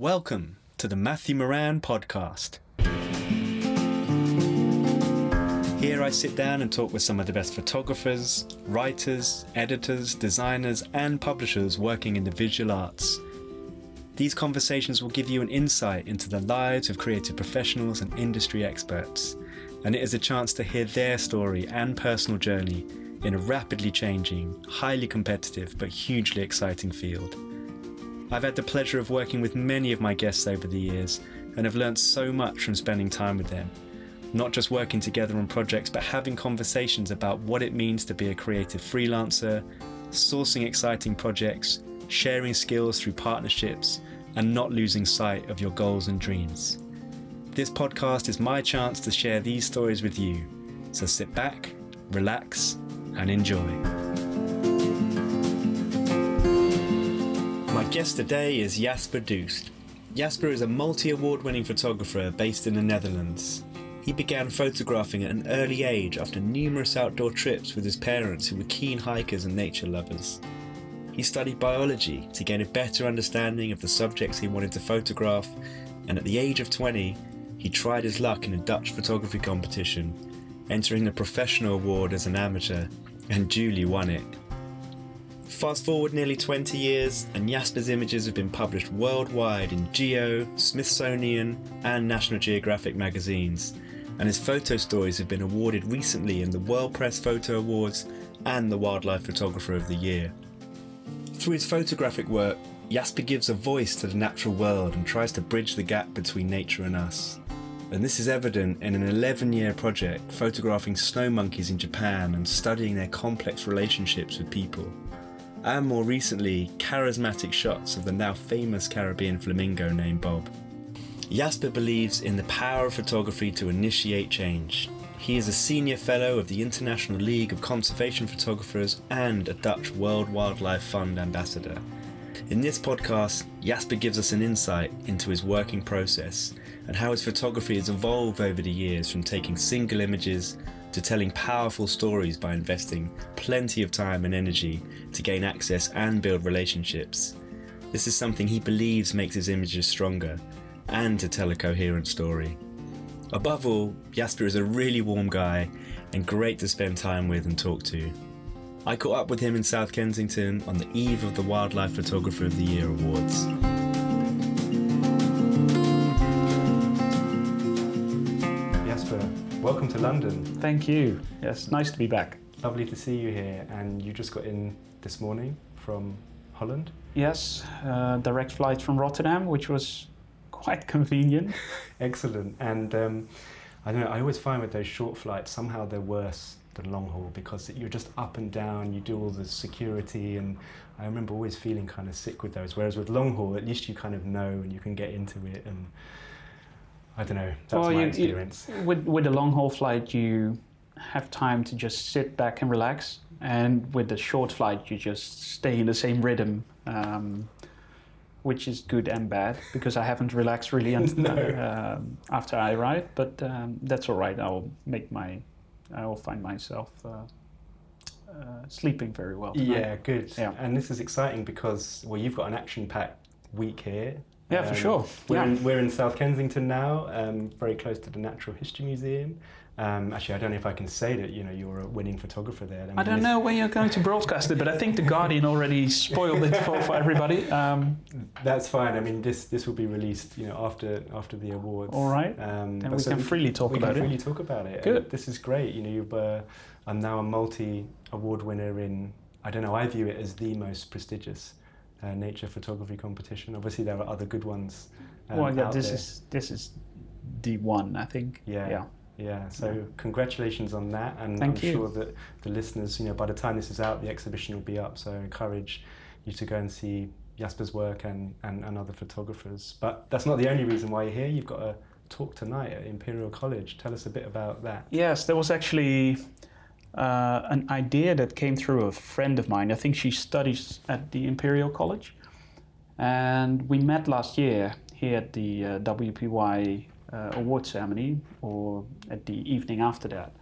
Welcome to the Matthew Maran podcast. Here I sit down and talk with some of the best photographers, writers, editors, designers, and publishers working in the visual arts. These conversations will give you an insight into the lives of creative professionals and industry experts, and it is a chance to hear their story and personal journey in a rapidly changing, highly competitive, but hugely exciting field. I've had the pleasure of working with many of my guests over the years and have learnt so much from spending time with them. Not just working together on projects, but having conversations about what it means to be a creative freelancer, sourcing exciting projects, sharing skills through partnerships, and not losing sight of your goals and dreams. This podcast is my chance to share these stories with you. So sit back, relax, and enjoy. Guest today is Jasper Doest. Jasper is a multi award winning photographer based in the Netherlands. He began photographing at an early age after numerous outdoor trips with his parents, who were keen hikers and nature lovers. He studied biology to gain a better understanding of the subjects he wanted to photograph, and at the age of 20, he tried his luck in a Dutch photography competition, entering the professional award as an amateur, and duly won it. Fast forward nearly 20 years, and Jasper's images have been published worldwide in Geo, Smithsonian, and National Geographic magazines, and his photo stories have been awarded recently in the World Press Photo Awards and the Wildlife Photographer of the Year. Through his photographic work, Jasper gives a voice to the natural world and tries to bridge the gap between nature and us. And this is evident in an 11 year project photographing snow monkeys in Japan and studying their complex relationships with people and more recently, charismatic shots of the now famous Caribbean flamingo named Bob. Jasper believes in the power of photography to initiate change. He is a senior fellow of the International League of Conservation Photographers and a Dutch World Wildlife Fund ambassador. In this podcast, Jasper gives us an insight into his working process and how his photography has evolved over the years from taking single images to telling powerful stories by investing plenty of time and energy to gain access and build relationships. This is something he believes makes his images stronger and to tell a coherent story. Above all, Jasper is a really warm guy and great to spend time with and talk to. I caught up with him in South Kensington on the eve of the Wildlife Photographer of the Year Awards. Welcome to London. Thank you. Yes, nice to be back. Lovely to see you here. And you just got in this morning from Holland? Yes, uh, direct flight from Rotterdam, which was quite convenient. Excellent. And um, I don't know, I always find with those short flights, somehow they're worse than long haul because you're just up and down, you do all the security, and I remember always feeling kind of sick with those. Whereas with long haul, at least you kind of know and you can get into it and I don't know. That's well, my you, experience. You, with with a long haul flight, you have time to just sit back and relax, and with the short flight, you just stay in the same rhythm. Um, which is good and bad because I haven't relaxed really until, no. um, after I arrived, but um, that's all right. I'll make my, I will find myself uh, uh, sleeping very well. Tonight. Yeah, good. Yeah. And this is exciting because well, you've got an action-packed week here. Yeah, um, for sure. We're, yeah. in, we're in South Kensington now, um, very close to the Natural History Museum. Um, actually, I don't know if I can say that you know you're a winning photographer there. I, mean, I don't know when you're going to broadcast it, but I think the Guardian already spoiled it for, for everybody. Um, That's fine. I mean, this this will be released you know after after the awards. All right. Um, and we so can freely talk we about can it. freely talk about it. Good. And this is great. You know, you've, uh, I'm now a multi award winner in. I don't know. I view it as the most prestigious uh, nature photography competition. Obviously, there are other good ones. Um, well, yeah, this there. is this is the one. I think. Yeah. Yeah. Yeah, so yeah. congratulations on that, and Thank I'm you. sure that the listeners, you know, by the time this is out, the exhibition will be up. So I encourage you to go and see Jasper's work and, and, and other photographers. But that's not the only reason why you're here. You've got a talk tonight at Imperial College. Tell us a bit about that. Yes, there was actually uh, an idea that came through a friend of mine. I think she studies at the Imperial College, and we met last year here at the uh, WPY uh, award ceremony or at the evening after that.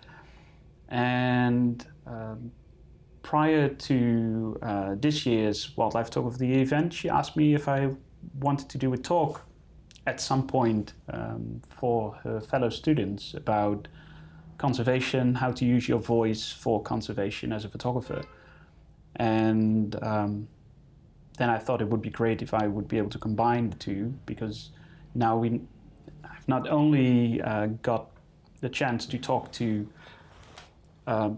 And um, prior to uh, this year's Wildlife Talk of the event, she asked me if I wanted to do a talk at some point um, for her fellow students about conservation, how to use your voice for conservation as a photographer. And um, then I thought it would be great if I would be able to combine the two because now we have not only uh, got the chance to talk to uh,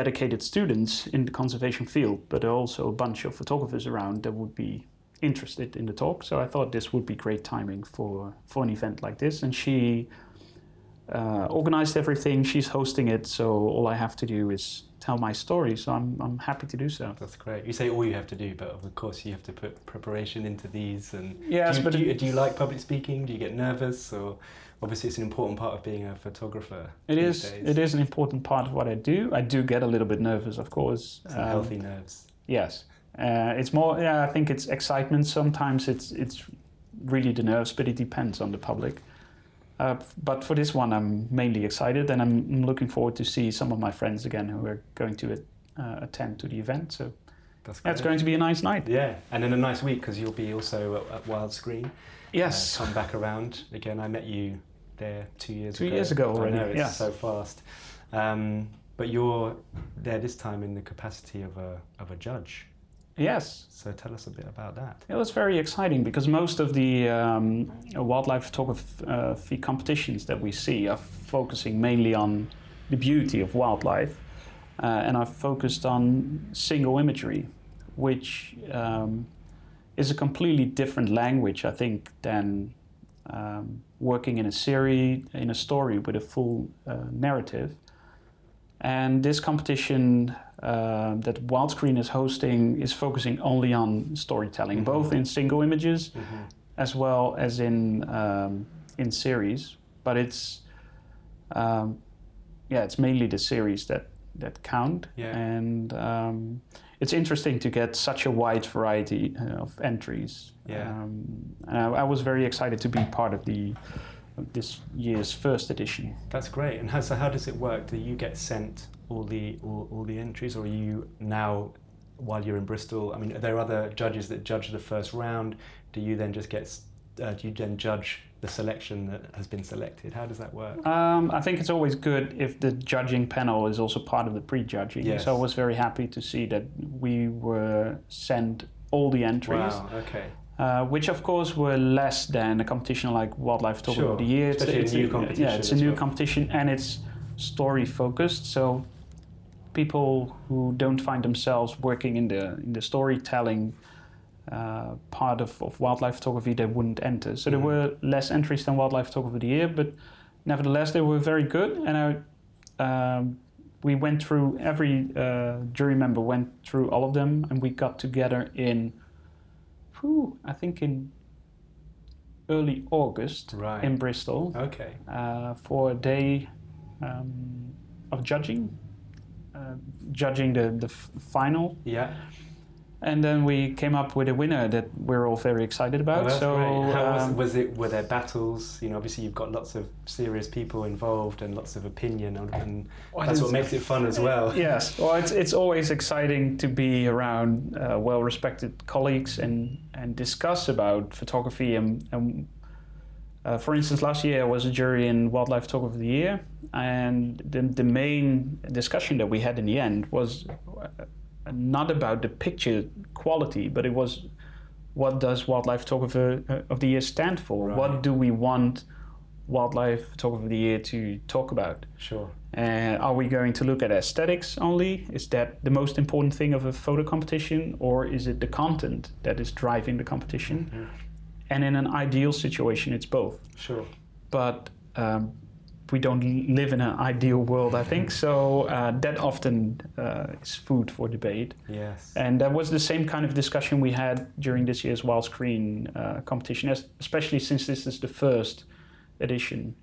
dedicated students in the conservation field, but also a bunch of photographers around that would be interested in the talk. So I thought this would be great timing for, for an event like this. And she uh, organized everything. She's hosting it, so all I have to do is tell my story. So I'm, I'm happy to do so. That's great. You say all you have to do, but of course you have to put preparation into these. And yes, do you, but do you, do you like public speaking? Do you get nervous? Or obviously it's an important part of being a photographer. It is. Days. It is an important part of what I do. I do get a little bit nervous, of course. Some um, healthy nerves. Yes. Uh, it's more. Yeah, I think it's excitement. Sometimes it's it's really the nerves, but it depends on the public. Uh, but for this one, I'm mainly excited, and I'm looking forward to see some of my friends again who are going to uh, attend to the event. So that's yeah, it's going to be a nice night. Yeah, and in a nice week because you'll be also at, at Wildscreen. Yes, uh, come back around again. I met you there two years two ago. Two years ago already. I know it's yeah. so fast. Um, but you're there this time in the capacity of a of a judge. Yes. So tell us a bit about that. It was very exciting because most of the um, wildlife photography competitions that we see are focusing mainly on the beauty of wildlife uh, and are focused on single imagery, which um, is a completely different language, I think, than um, working in a series, in a story with a full uh, narrative. And this competition uh, that Wildscreen is hosting is focusing only on storytelling, mm-hmm. both in single images mm-hmm. as well as in um, in series. But it's um, yeah, it's mainly the series that that count, yeah. and um, it's interesting to get such a wide variety uh, of entries. Yeah. Um, and I, I was very excited to be part of the this year's first edition. That's great. And how, so how does it work? Do you get sent all the all, all the entries, or are you now while you're in Bristol? I mean, are there other judges that judge the first round? Do you then just get uh, do you then judge the selection that has been selected? How does that work? Um, I think it's always good if the judging panel is also part of the pre-judging. Yes. So I was very happy to see that we were sent all the entries. Wow. Okay. Uh, which of course were less than a competition like Wildlife Talk sure. of the Year. Especially it's, a new competition. Yeah, it's a new well. competition and it's story focused. So people who don't find themselves working in the in the storytelling uh, part of, of wildlife photography, they wouldn't enter. So mm-hmm. there were less entries than Wildlife Photographer of the Year, but nevertheless they were very good. And I, um, we went through every uh, jury member went through all of them, and we got together in whew, I think in early August right. in Bristol. Okay. Uh, for a day um, of judging, uh, judging the the f- final. Yeah. And then we came up with a winner that we're all very excited about. Oh, that's so great. How um, was, was it? Were there battles? You know, obviously you've got lots of serious people involved and lots of opinion, and, and well, that's what makes it fun as well. Yes. Well, it's it's always exciting to be around uh, well-respected colleagues and and discuss about photography and. and uh, for instance, last year I was a jury in Wildlife Photographer of the Year, and the, the main discussion that we had in the end was not about the picture quality, but it was what does wildlife photographer uh, of the year stand for? Right. What do we want wildlife photographer of the year to talk about? Sure. And uh, are we going to look at aesthetics only? Is that the most important thing of a photo competition, or is it the content that is driving the competition? Mm-hmm. And in an ideal situation, it's both. Sure. But um, we don't live in an ideal world, I think. So uh, that often uh, is food for debate. Yes. And that was the same kind of discussion we had during this year's Wildscreen uh, competition, especially since this is the first edition.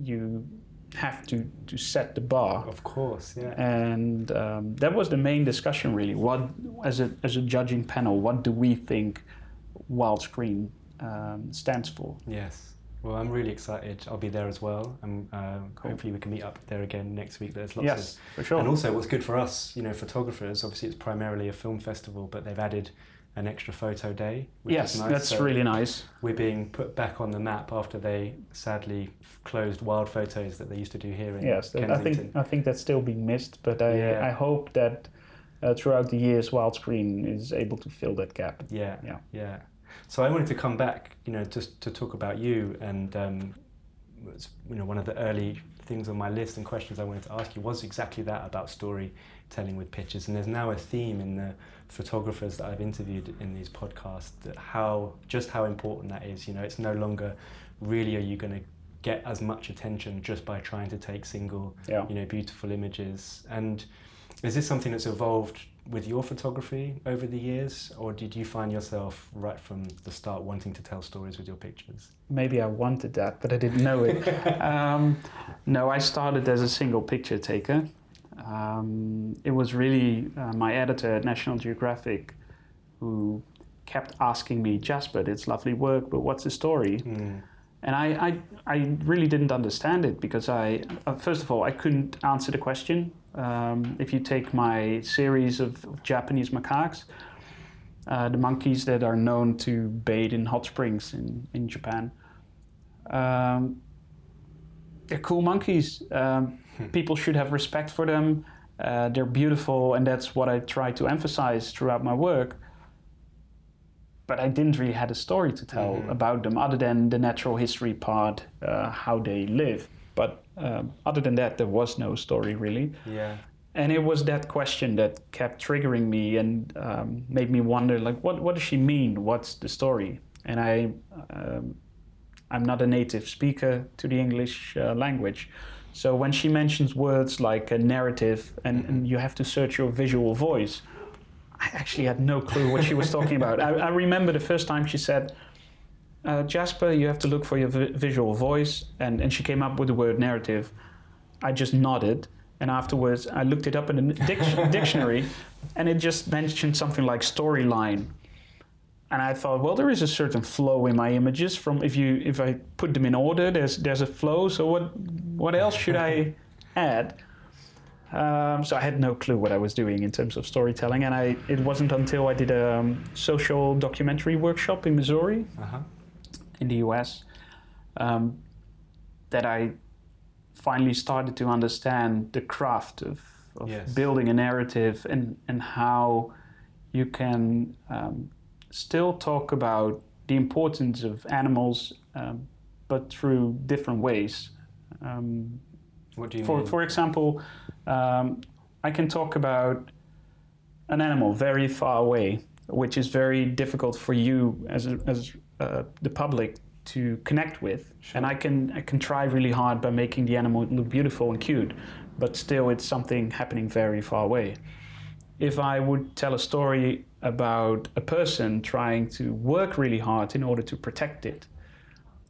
You have to, to set the bar. Of course, yeah. And um, that was the main discussion, really. What, as a, as a judging panel, what do we think Wildscreen um, stands for? Yes. Well, I'm really excited. I'll be there as well, and uh, cool. hopefully we can meet up there again next week. There's lots yes, of, for sure. And also, what's good for us, you know, photographers. Obviously, it's primarily a film festival, but they've added an extra photo day. Which yes, is nice. that's So really nice. We're being put back on the map after they sadly closed wild photos that they used to do here in Yes, that- I think I think that's still being missed, but I Yeah. I hope that uh, throughout the years, Wildscreen is able to fill that gap. Yeah, Yeah. yeah. So I wanted to come back, you know, just to talk about you, and um, it's, you know, one of the early things on my list and questions I wanted to ask you was exactly that about storytelling with pictures. And there's now a theme in the photographers that I've interviewed in these podcasts that how just how important that is. You know, it's no longer really are you going to get as much attention just by trying to take single Yeah. you know beautiful images and is this something that's evolved with your photography over the years or did you find yourself right from the start wanting to tell stories with your pictures Maybe I wanted that, but I didn't know it. um, no, I started as a single picture taker. Um, it was really uh, my editor at National Geographic who kept asking me, Jasper, it's lovely work, but what's the story? mm. And I, I, I really didn't understand it because I, uh, first of all, I couldn't answer the question. Um, if you take my series of, of Japanese macaques, uh, the monkeys that are known to bathe in hot springs in, in Japan, um, they're cool monkeys. Um, people should have respect for them. Uh, they're beautiful, and that's what I try to emphasize throughout my work but I didn't really had a story to tell Mhm. about them other than the natural history part, uh, how they live. But um, other than that, there was no story really. yeah And it was that question that kept triggering me and um, made me wonder, like, what what does she mean? What's the story? And I, um, I'm not a native speaker to the English uh, language, so when she mentions words like a narrative and, and you have to search your visual voice, I actually had no clue what she was talking about. I, I remember the first time she said, uh, Jasper, you have to look for your vi- visual voice. And, and she came up with the word narrative. I just nodded. And afterwards, I looked it up in the dic- dictionary and it just mentioned something like storyline. And I thought, well, there is a certain flow in my images. From if you if I put them in order, there's there's a flow. So what what else should I add? Um, so I had no clue what I was doing in terms of storytelling, and I it wasn't until I did a um, social documentary workshop in Missouri uh-huh in the US um, that I finally started to understand the craft of, of Yes. building a narrative and, and how you can um, still talk about the importance of animals, um, but through different ways. Um, what do you for, mean for example, um, I can talk about an animal very far away, which is very difficult for you as, a, as uh, the public to connect with. And I can, I can try really hard by making the animal look beautiful and cute, but still it's something happening very far away. If I would tell a story about a person trying to work really hard in order to protect it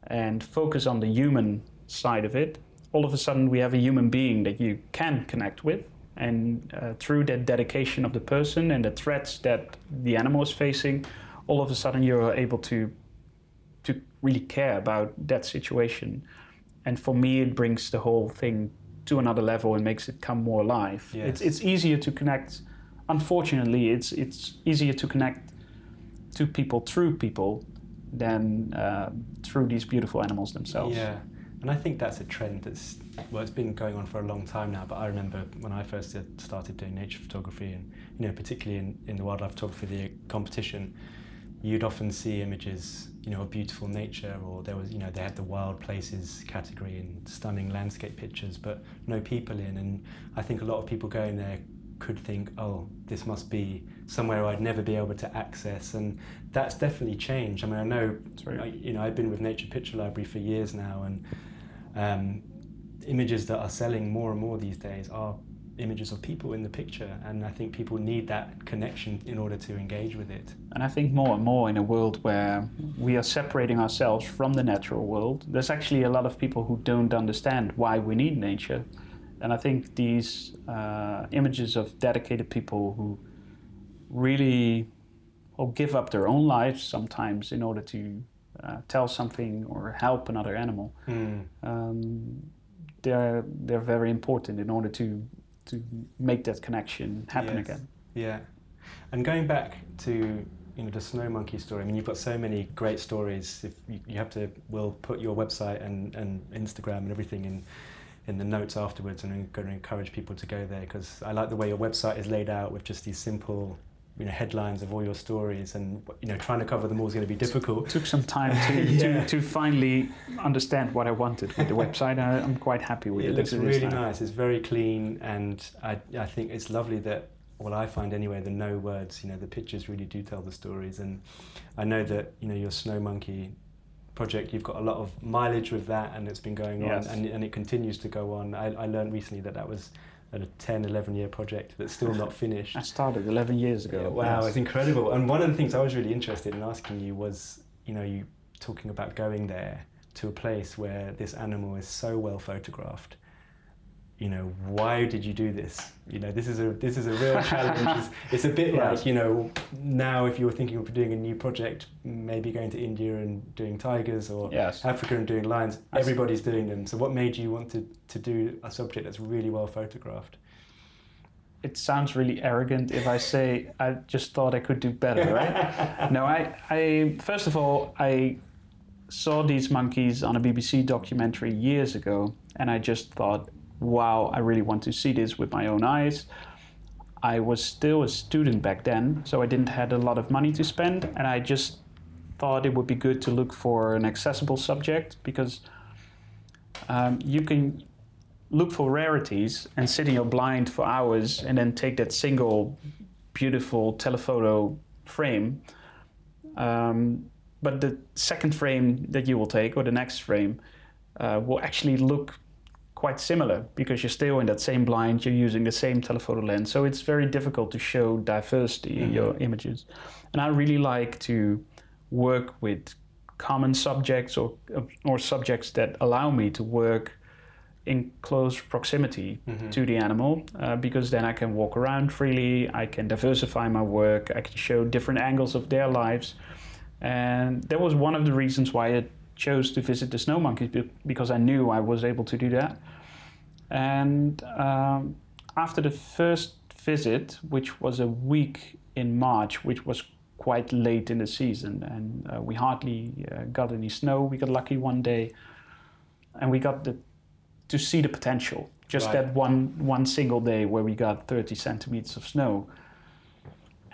and focus on the human side of it, all of a sudden we have a human being that you can connect with. And uh, through that dedication of the person and the threats that the animal is facing, all of a sudden you're able to to really care about that situation. And for me, it brings the whole thing to another level and makes it come more alive. Yes. It's it's easier to connect. Unfortunately, it's it's easier to connect to people through people than uh, through these beautiful animals themselves. Yeah, and I think that's a trend that's well, it's been going on for a long time now. But I remember when I first started doing nature photography, and you know, particularly in, in the wildlife photography the competition, you'd often see images, you know, of beautiful nature, or there was, you know, they had the wild places category and stunning landscape pictures, but no people in. And I think a lot of people going there could think, oh, this must be somewhere I'd never be able to access, and that's definitely changed. I mean, I know. I, you know, I've been with Nature Picture Library for years now, and um, images that are selling more and more these days are images of people in the picture, and I think people need that connection in order to engage with it. And I think more and more in a world where we are separating ourselves from the natural world, there's actually a lot of people who don't understand why we need nature. And I think these uh, images of dedicated people who really or give up their own lives sometimes in order to uh, tell something or help another animal, um, they're, they're very important in order to, to make that connection happen Yes. again. Yeah. And going back to you know the snow monkey story. I mean, you've got so many great stories. If you, you have to, we'll put your website and, and Instagram and everything in in the notes afterwards, and I'm going to encourage people to go there because I like the way your website is laid out with just these simple you know headlines of all your stories and you know trying to cover them all is going to be difficult. It took some time to, yeah. to, to finally understand what I wanted with the website. I, am quite happy with it. It looks really nice. It's very clean, and I I think it's lovely that. Well, I find anyway, the no words, you know, the pictures really do tell the stories, and I know that you know your snow monkey project, you've got a lot of mileage with that, and it's been going yes. on, and, and it continues to go on. I, I learned recently that that was a 10, 11 year project that's still not finished. I started 11 years ago. Yeah, wow, yes. it's incredible. And one of the things I was really interested in asking you was, you know, you talking about going there to a place where this animal is so well photographed. You know, why did you do this? You know, this is a this is a real challenge. It's, it's, a bit yes. like you know, now if you were thinking of doing a new project, maybe going to India and doing tigers or yes. Africa and doing lions, everybody's doing them. So what made you want to, to do a subject that's really well photographed? it sounds really arrogant if I say I just thought I could do better, right? no, I, I first of all I saw these monkeys on a BBC documentary years ago, and I just thought, wow, I really want to see this with my own eyes. I was still a student back then, so I didn't have a lot of money to spend, and I just thought it would be good to look for an accessible subject because um, you can look for rarities and sit in your blind for hours and then take that single beautiful telephoto frame. Um, but the second frame that you will take, or the next frame, uh, will actually look quite similar because you're still in that same blind, you're using the same telephoto lens. So it's very difficult to show diversity mm-hmm. in your images. And I really like to work with common subjects or, or subjects that allow me to work in close proximity mm-hmm. to the animal uh, because then I can walk around freely, I can diversify my work, I can show different angles of their lives. And that was one of the reasons why I chose to visit the snow monkeys because I knew I was able to do that. And um, after the first visit, which was a week in March, which was quite late in the season, and uh, we hardly uh, got any snow. We got lucky one day, and we got the to see the potential. Just right. that one one single day where we got 30 centimeters of snow.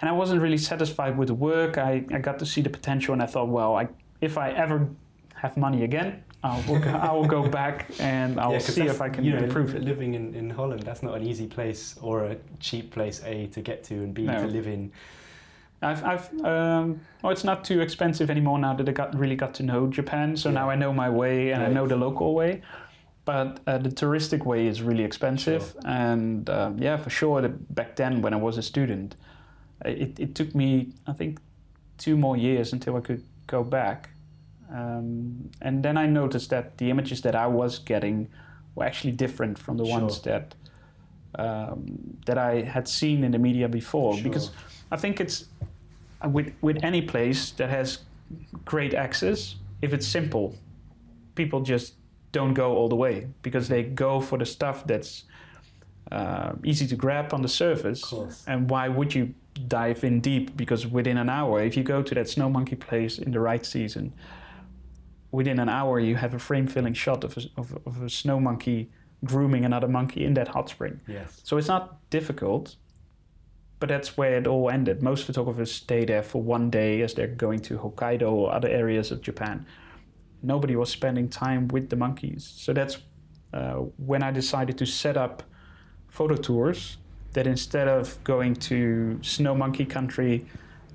And I wasn't really satisfied with the work. I, I got to see the potential and I thought, well, I, if I ever have money again, I'll, I will go back and I'll yeah, see if I can you know, improve it. Living in, in Holland, that's not an easy place or a cheap place, A, to get to and B, no. to live in. I've, I've um, well, it's not too expensive anymore now that I got really got to know Japan. So yeah. now I know my way and right. I know the local way but uh, the touristic way is really expensive. Sure. And um, yeah, for sure, the, back then when I was a student, it, it took me, I think, two more years until I could go back. Um, and then I noticed that the images that I was getting were actually different from the sure. ones that um, that I had seen in the media before. Sure. Because I think it's uh, with with any place that has great access, if it's simple, people just don't go all the way because they go for the stuff that's uh, easy to grab on the surface. And why would you dive in deep? Because within an hour, if you go to that snow monkey place in the right season, within an hour you have a frame filling shot of a, of, of a snow monkey grooming another monkey in that hot spring. Yes. So it's not difficult, but that's where it all ended. Most photographers stay there for one day as they're going to Hokkaido or other areas of Japan nobody was spending time with the monkeys. So that's uh, when I decided to set up photo tours. That instead of going to snow monkey country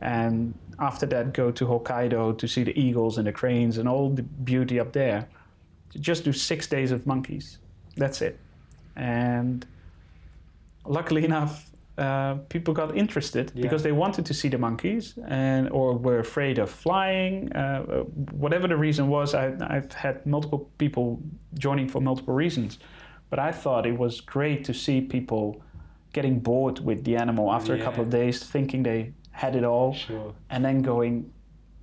and after that go to Hokkaido to see the eagles and the cranes and all the beauty up there, just do six days of monkeys. That's it. And luckily enough, uh, people got interested yeah. because they wanted to see the monkeys and or were afraid of flying. Uh, whatever the reason was, I, I've had multiple people joining for multiple reasons. But I thought it was great to see people getting bored with the animal after yeah. a couple of days, thinking they had it all, sure. and then going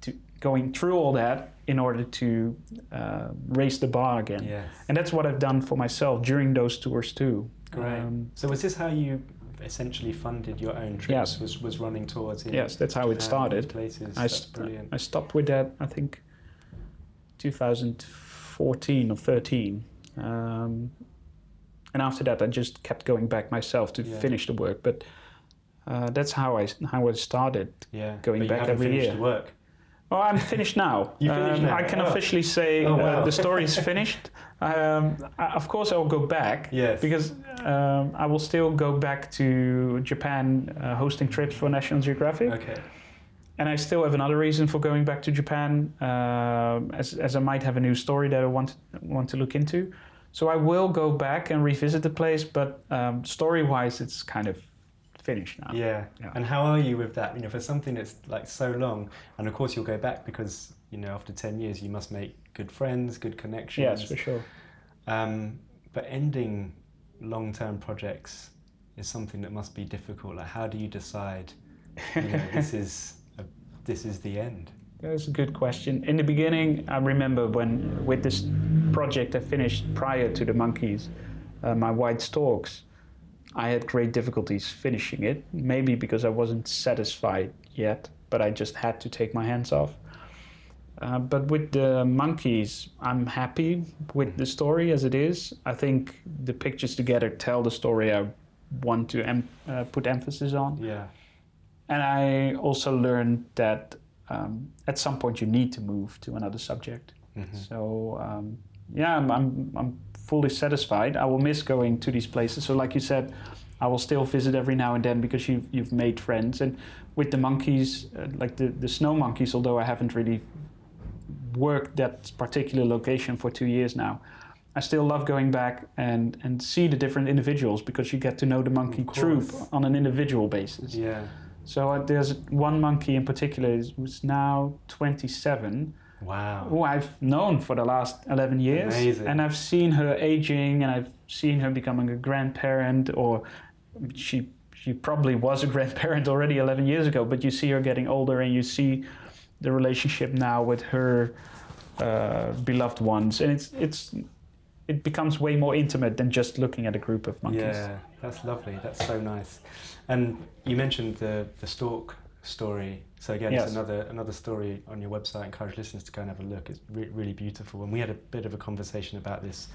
to going through all that in order to uh, raise the bar again. Yes. And that's what I've done for myself during those tours too. Great. Um, so was this how you essentially funded your own trips. Yes. Was was running tours. Yes, that's how it started. Places. I, st- brilliant. I stopped with that, I think, 2014 or 13. Um, and after that, I just kept going back myself to Yeah. finish the work. But uh, that's how I how I started. Yeah. going back every finished year. the work. Oh, I'm finished now. You finished Um, now? I can Oh. officially say Oh, uh, the story is finished. Um, I, of course, I will go back. Yes. Because um, I will still go back to Japan uh, hosting trips for National Geographic. Okay. And I still have another reason for going back to Japan, um as, as I might have a new story that I want want to look into. So I will go back and revisit the place, but um, story-wise, it's kind of finished now. Yeah. Yeah. And how are you with that? You know, for something that's like so long, and of course you'll go back because you know after ten years you must make good friends, good connections. Yes, for sure. Um, but ending long-term projects is something that must be difficult. Like, how do you decide? You know, this is a, this is the end. That's a good question. In the beginning, I remember when with this project I finished prior to the monkeys, uh, my white storks, I had great difficulties finishing it. Maybe because I wasn't satisfied yet, but I just had to take my hands off. Uh, but with the monkeys, I'm happy with the story as it is. I think the pictures together tell the story I want to em- uh, put emphasis on. Yeah. And I also learned that um, at some point you need to move to another subject. Mhm. So um, yeah, I'm, I'm, I'm fully satisfied. I will miss going to these places. So like you said, I will still visit every now and then because you've, you've made friends. And with the monkeys, uh, like the, the snow monkeys, although I haven't really worked that particular location for two years now, I still love going back and, and see the different individuals because you get to know the monkey troop on an individual basis. Yeah. So uh, there's one monkey in particular who's- who's now 27, Wow. who I've known for the last 11 years. Amazing. And I've seen her aging and I've seen her becoming a grandparent or she she probably was a grandparent already 11 years ago, but you see her getting older and you see the relationship now with her uh, beloved ones. And it's it's it becomes way more intimate than just looking at a group of monkeys. Yeah, that's lovely. That's so nice. And you mentioned the the stork story. So again, Yes. it's another another story on your website. I encourage listeners to go and have a look. It's re- really beautiful. And we had a bit of a conversation about this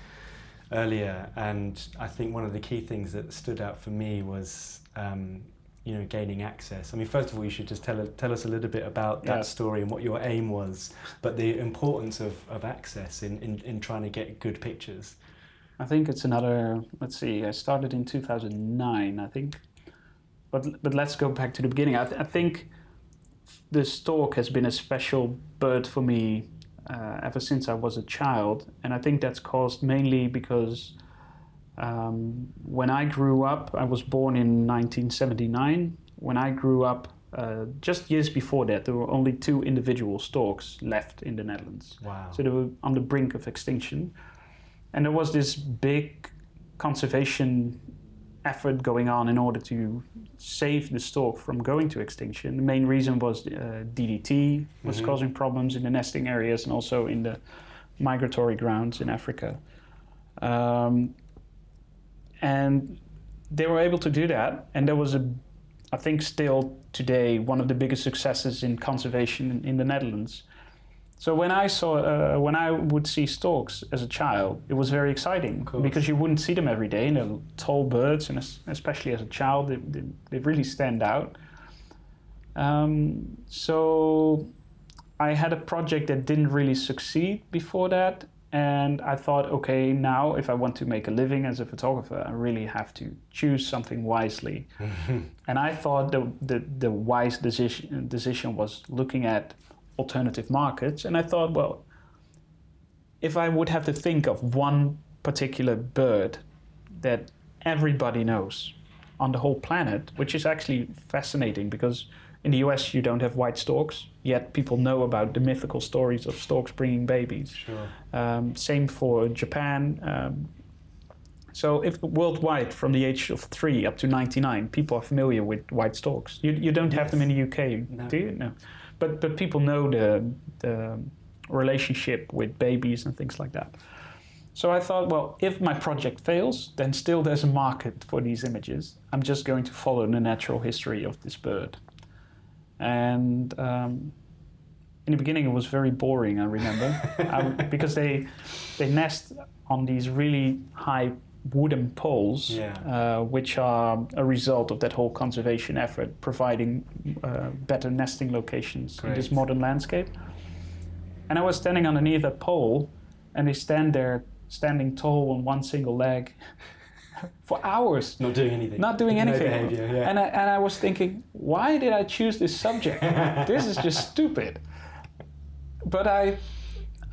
earlier. And I think one of the key things that stood out for me was. Um, you know, gaining access. I mean, first of all, you should just tell tell us a little bit about that Yeah. story and what your aim was, but the importance of, of access in, in, in trying to get good pictures. I think it's another. Let's see. I started in 2009, I think. But but let's go back to the beginning. I, th- I think the stork has been a special bird for me uh, ever since I was a child, and I think that's caused mainly because um, when I grew up, I was born in 1979. When I grew up, uh, just years before that, there were only two individual storks left in the Netherlands. Wow. So they were on the brink of extinction. And there was this big conservation effort going on in order to save the stork from going to extinction. The main reason was uh, DDT was Mhm. causing problems in the nesting areas and also in the migratory grounds in Africa. Um, and they were able to do that. And there was a, I think, still today one of the biggest successes in conservation in, in the Netherlands. So when I saw, uh, when I would see storks as a child, it was very exciting because you wouldn't see them every day. And they're tall birds, and especially as a child, they, they, they really stand out. Um, so I had a project that didn't really succeed before that, and I thought, okay, now if I want to make a living as a photographer, I really have to choose something wisely. and I thought the, the, the wise decision, decision was looking at alternative markets, and I thought, well, if I would have to think of one particular bird that everybody knows on the whole planet, which is actually fascinating because in the US you don't have white storks, yet people know about the mythical stories of storks bringing babies. Sure. Um, same for Japan. Um, so, if worldwide, from the age of three up to 99, people are familiar with white storks. You, you don't have them in the UK, No. do you? No. But, but people know the, the relationship with babies and things like that. So I thought, well, if my project fails, then still there's a market for these images. I'm just going to follow the natural history of this bird. And um, in the beginning, it was very boring. I remember I, because they they nest on these really high wooden poles, Yeah. uh, which are a result of that whole conservation effort, providing uh, better nesting locations in this modern landscape. And I was standing underneath a pole, and they stand there, standing tall on one single leg, for hours, Not doing anything. not doing No anything. behaviour, yeah. And I, and I was thinking, why did I choose this subject? this is just stupid. But I,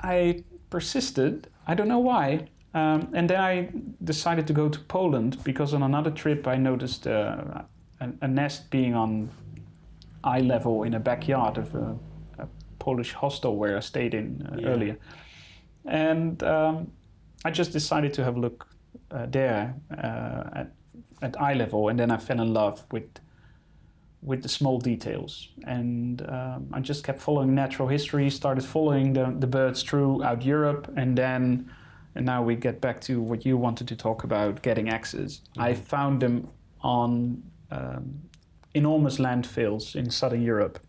I persisted. I don't know why. Um, and then I decided to go to Poland because on another trip I noticed uh, a, a nest being on eye level in a backyard of a, a Polish hostel where I stayed in uh, Yeah. earlier. And um, I just decided to have a look uh, there uh, at, at eye level, and then I fell in love with with the small details. And um, I just kept following natural history, started following the, the birds throughout Europe, and then and now we get back to what you wanted to talk about, getting access. I found them on um, enormous landfills in southern Europe,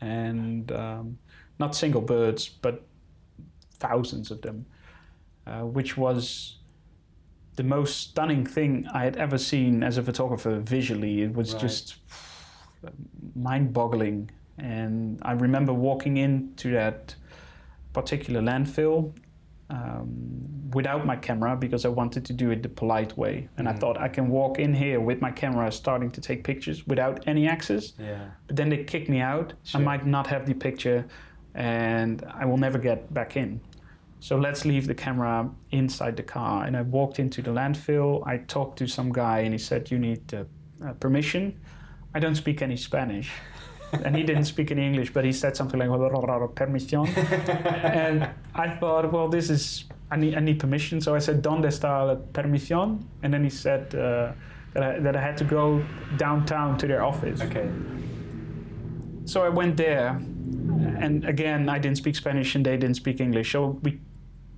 and um, not single birds, but thousands of them, uh, which was the most stunning thing I had ever seen as a photographer visually. It was Right. just mind boggling. And I remember walking into that particular landfill um, without my camera because I wanted to do it the polite way. And I Mhm. thought I can walk in here with my camera starting to take pictures without any access. Yeah. But then they kick me out. Sure. I might not have the picture and I will never get back in. So let's leave the camera inside the car. And I walked into the landfill. I talked to some guy and he said, You need uh, uh, permission. I don't speak any Spanish. And he didn't speak any English, but he said something like permission. and I thought, well, this is I need I need permission. So I said, ¿Dónde está la permisión? And then he said uh, that I, that I had to go downtown to their office. Okay. So I went there, and again, I didn't speak Spanish and they didn't speak English, so we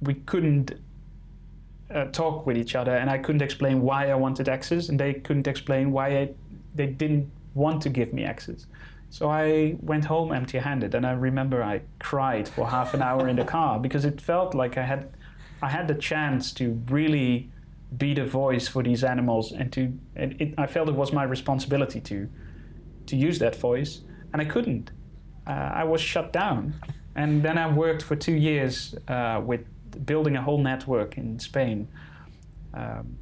we couldn't uh, talk with each other, and I couldn't explain why I wanted access, and they couldn't explain why I, they didn't want to give me access. So I went home empty-handed, and I remember I cried for half an hour in the car because it felt like I had I had the chance to really be the voice for these animals, and to and it, I felt it was my responsibility to to use that voice, and I couldn't. Uh, I was shut down, and then I worked for two years uh, with building a whole network in Spain, um,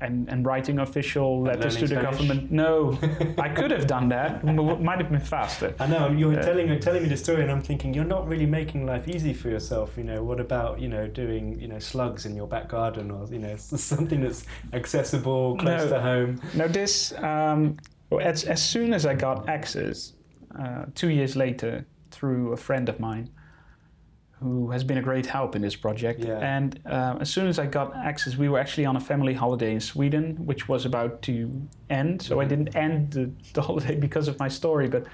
and and writing official letters to the Spanish? government. No, I could have done that. Might have been faster. I know you're Uh, telling you're telling me the story, and I'm thinking you're not really making life easy for yourself. You know, what about you know doing you know slugs in your back garden, or you know something that's accessible, close No. to home? Now this, um, as as soon as I got access, uh, two years later, through a friend of mine, who has been a great help in this project, Yeah. and uh, as soon as I got access, we were actually on a family holiday in Sweden, which was about to end. So I Mhm. didn't end the, the holiday because of my story, but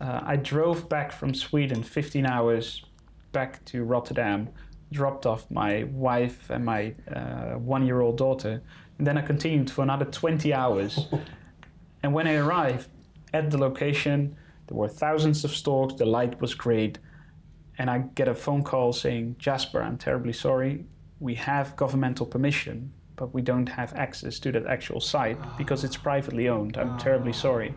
uh, I drove back from Sweden, 15 hours back to Rotterdam, dropped off my wife and my uh, one-year-old daughter, and then I continued for another 20 hours. And when I arrived at the location, there were thousands of storks, the light was great, and I get a phone call saying, Jasper, I'm terribly sorry. We have governmental permission, but we don't have access to that actual site because it's privately owned. I'm terribly sorry.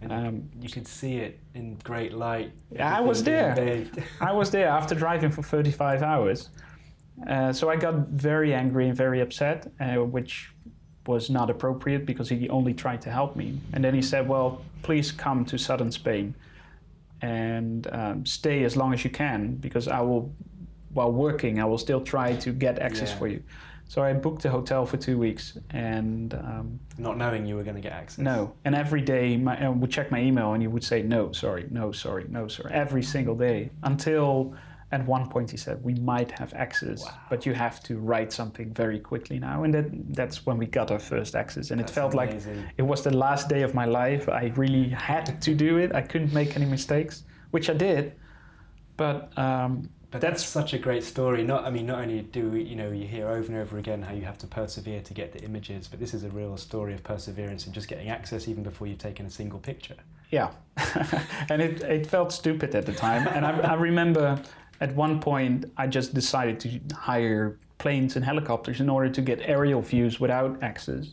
And Um, you could see it in great light. Yeah, I was there. I was there after driving for 35 hours. Uh, so I got very angry and very upset, uh, which was not appropriate because he only tried to help me. And then he said, Well, please come to southern Spain and um, stay as long as you can because I will, while working, I will still try to get access Yeah. for you. So I booked a hotel for two weeks and um, Not knowing you were going to get access. no. And every day my, I would check my email and you would say, no, sorry, no, sorry, no, sorry, every single day. Until at one point he said, we might have access, Wow. but you have to write something very quickly now. And that, that's when we got our first access. And That's it felt like it was the last day of my life. I really had to do it. I couldn't make any mistakes, which I did. But um, But that's, That's- such a great story. Not, I mean, not only do we, you know you hear over and over again how you have to persevere to get the images, but this is a real story of perseverance and just getting access even before you've taken a single picture. Yeah, and it, it felt stupid at the time. And I, I remember at one point I just decided to hire planes and helicopters in order to get aerial views without access.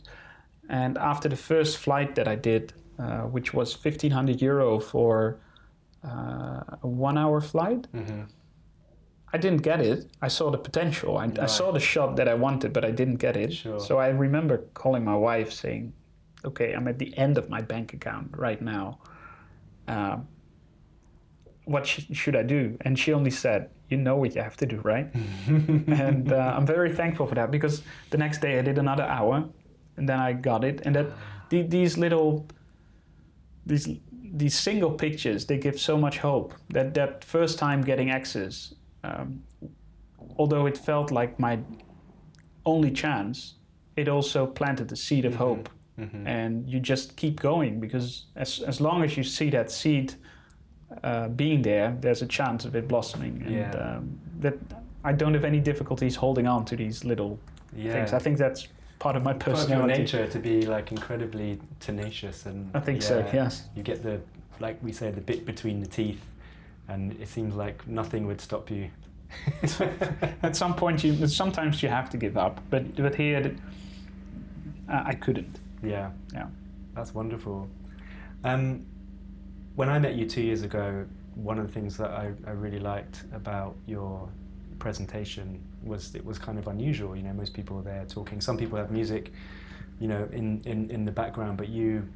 And after the first flight that I did, uh, which was 1500 euro for uh, a one hour flight, Mm-hmm. I didn't get it. I saw the potential. I, I saw the shot that I wanted, but I didn't get it. Sure. So I remember calling my wife saying, "Okay, I'm at the end of my bank account right now. Um, what sh- should I do?" And she only said, "You know what you have to do, right?" and uh, I'm very thankful for that because the next day I did another hour, and then I got it. And that the, these little these these single pictures they give so much hope. That that first time getting access, um, although it felt like my only chance, it also planted the seed of Mhm. hope, Mm-hmm. and you just keep going because as as long as you see that seed uh, being there, there's a chance of it blossoming. And Yeah. um, that I don't have any difficulties holding on to these little Yeah. things. I think that's part of my Part of your nature to be like incredibly tenacious and I think so. Yes. you get the like we say the bit between the teeth and it seems like nothing would stop you At some point, you sometimes you have to give up, but but here, uh, I couldn't. yeah Yeah. that's wonderful um, when i met you two years ago one of the things that I, I really liked about your presentation was it was kind of unusual you know most people are there talking some people have music you know in, in, in the background but you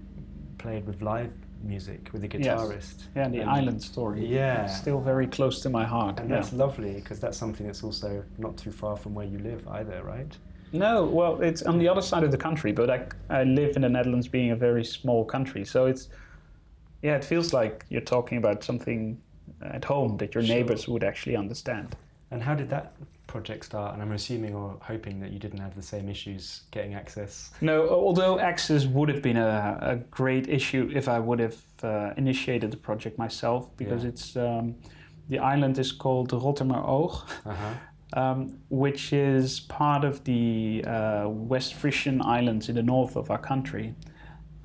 played with live music with a Yes. guitarist Yeah, the And- island story. Yeah. It's still very close to my heart. And yeah. that's lovely because that's something that's also not too far from where you live either, right? No, well, it's on the other side of the country, but I, I live in the Netherlands being a very small country. So it's, yeah, it feels like you're talking about something at home that your Sure. neighbors would actually understand. And how did that project start? And I'm assuming or hoping that you didn't have the same issues getting access. No, although access would have been a, a great issue if I would have uh, initiated the project myself, because Yeah. it's um, the island is called Rotterdam Oog, Uh-huh. um, which is part of the uh, West Frisian Islands in the north of our country.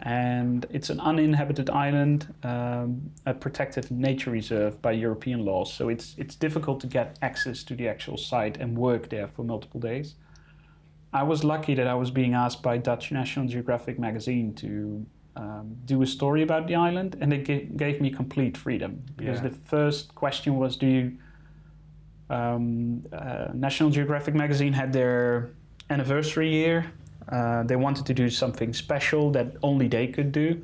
And it's an uninhabited island, um, a protected nature reserve by European laws. So it's, it's difficult to get access to the actual site and work there for multiple days. I was lucky that I was being asked by Dutch National Geographic magazine to um, do a story about the island, and it ga- gave me complete freedom because Yeah. the first question was, "Do you?" Um, uh, National Geographic magazine had their anniversary year. Uh, they wanted to do something special that only they could do,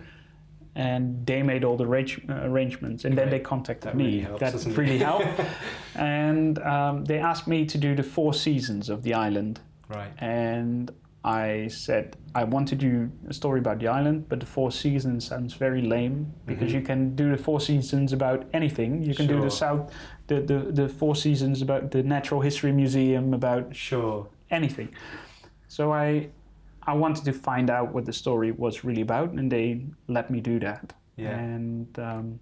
and they made all the arrange- uh, arrangements. And then they contacted That me. really helps, that really helped. and um, they asked me to do the four seasons of the island Right. and I said I want to do a story about the island, but the Four Seasons sounds very lame because Mhm. you can do the Four Seasons about anything. You can do the South, the, the the Four Seasons about the Natural History Museum, about Sure. anything. So I I wanted to find out what the story was really about, and they let me do that. Yeah. And um,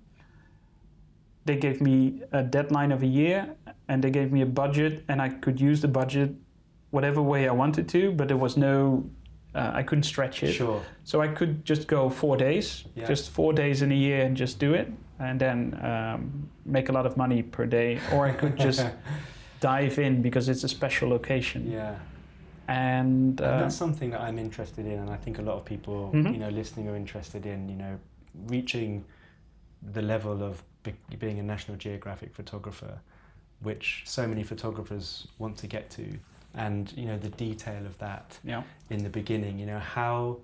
they gave me a deadline of a year, and they gave me a budget, and I could use the budget whatever way I wanted to, but there was no, uh, I couldn't stretch it. Sure. So I could just go four days, Yeah. just four days in a year, and just do it, and then um, make a lot of money per day, or I could just dive in because it's a special location. yeah. And, uh, And that's something that I'm interested in, and I think a lot of people, Mhm. you know, listening are interested in, you know, reaching the level of be- being a National Geographic photographer, which so many photographers want to get to, and you know the detail of that yeah. in the beginning. You know, how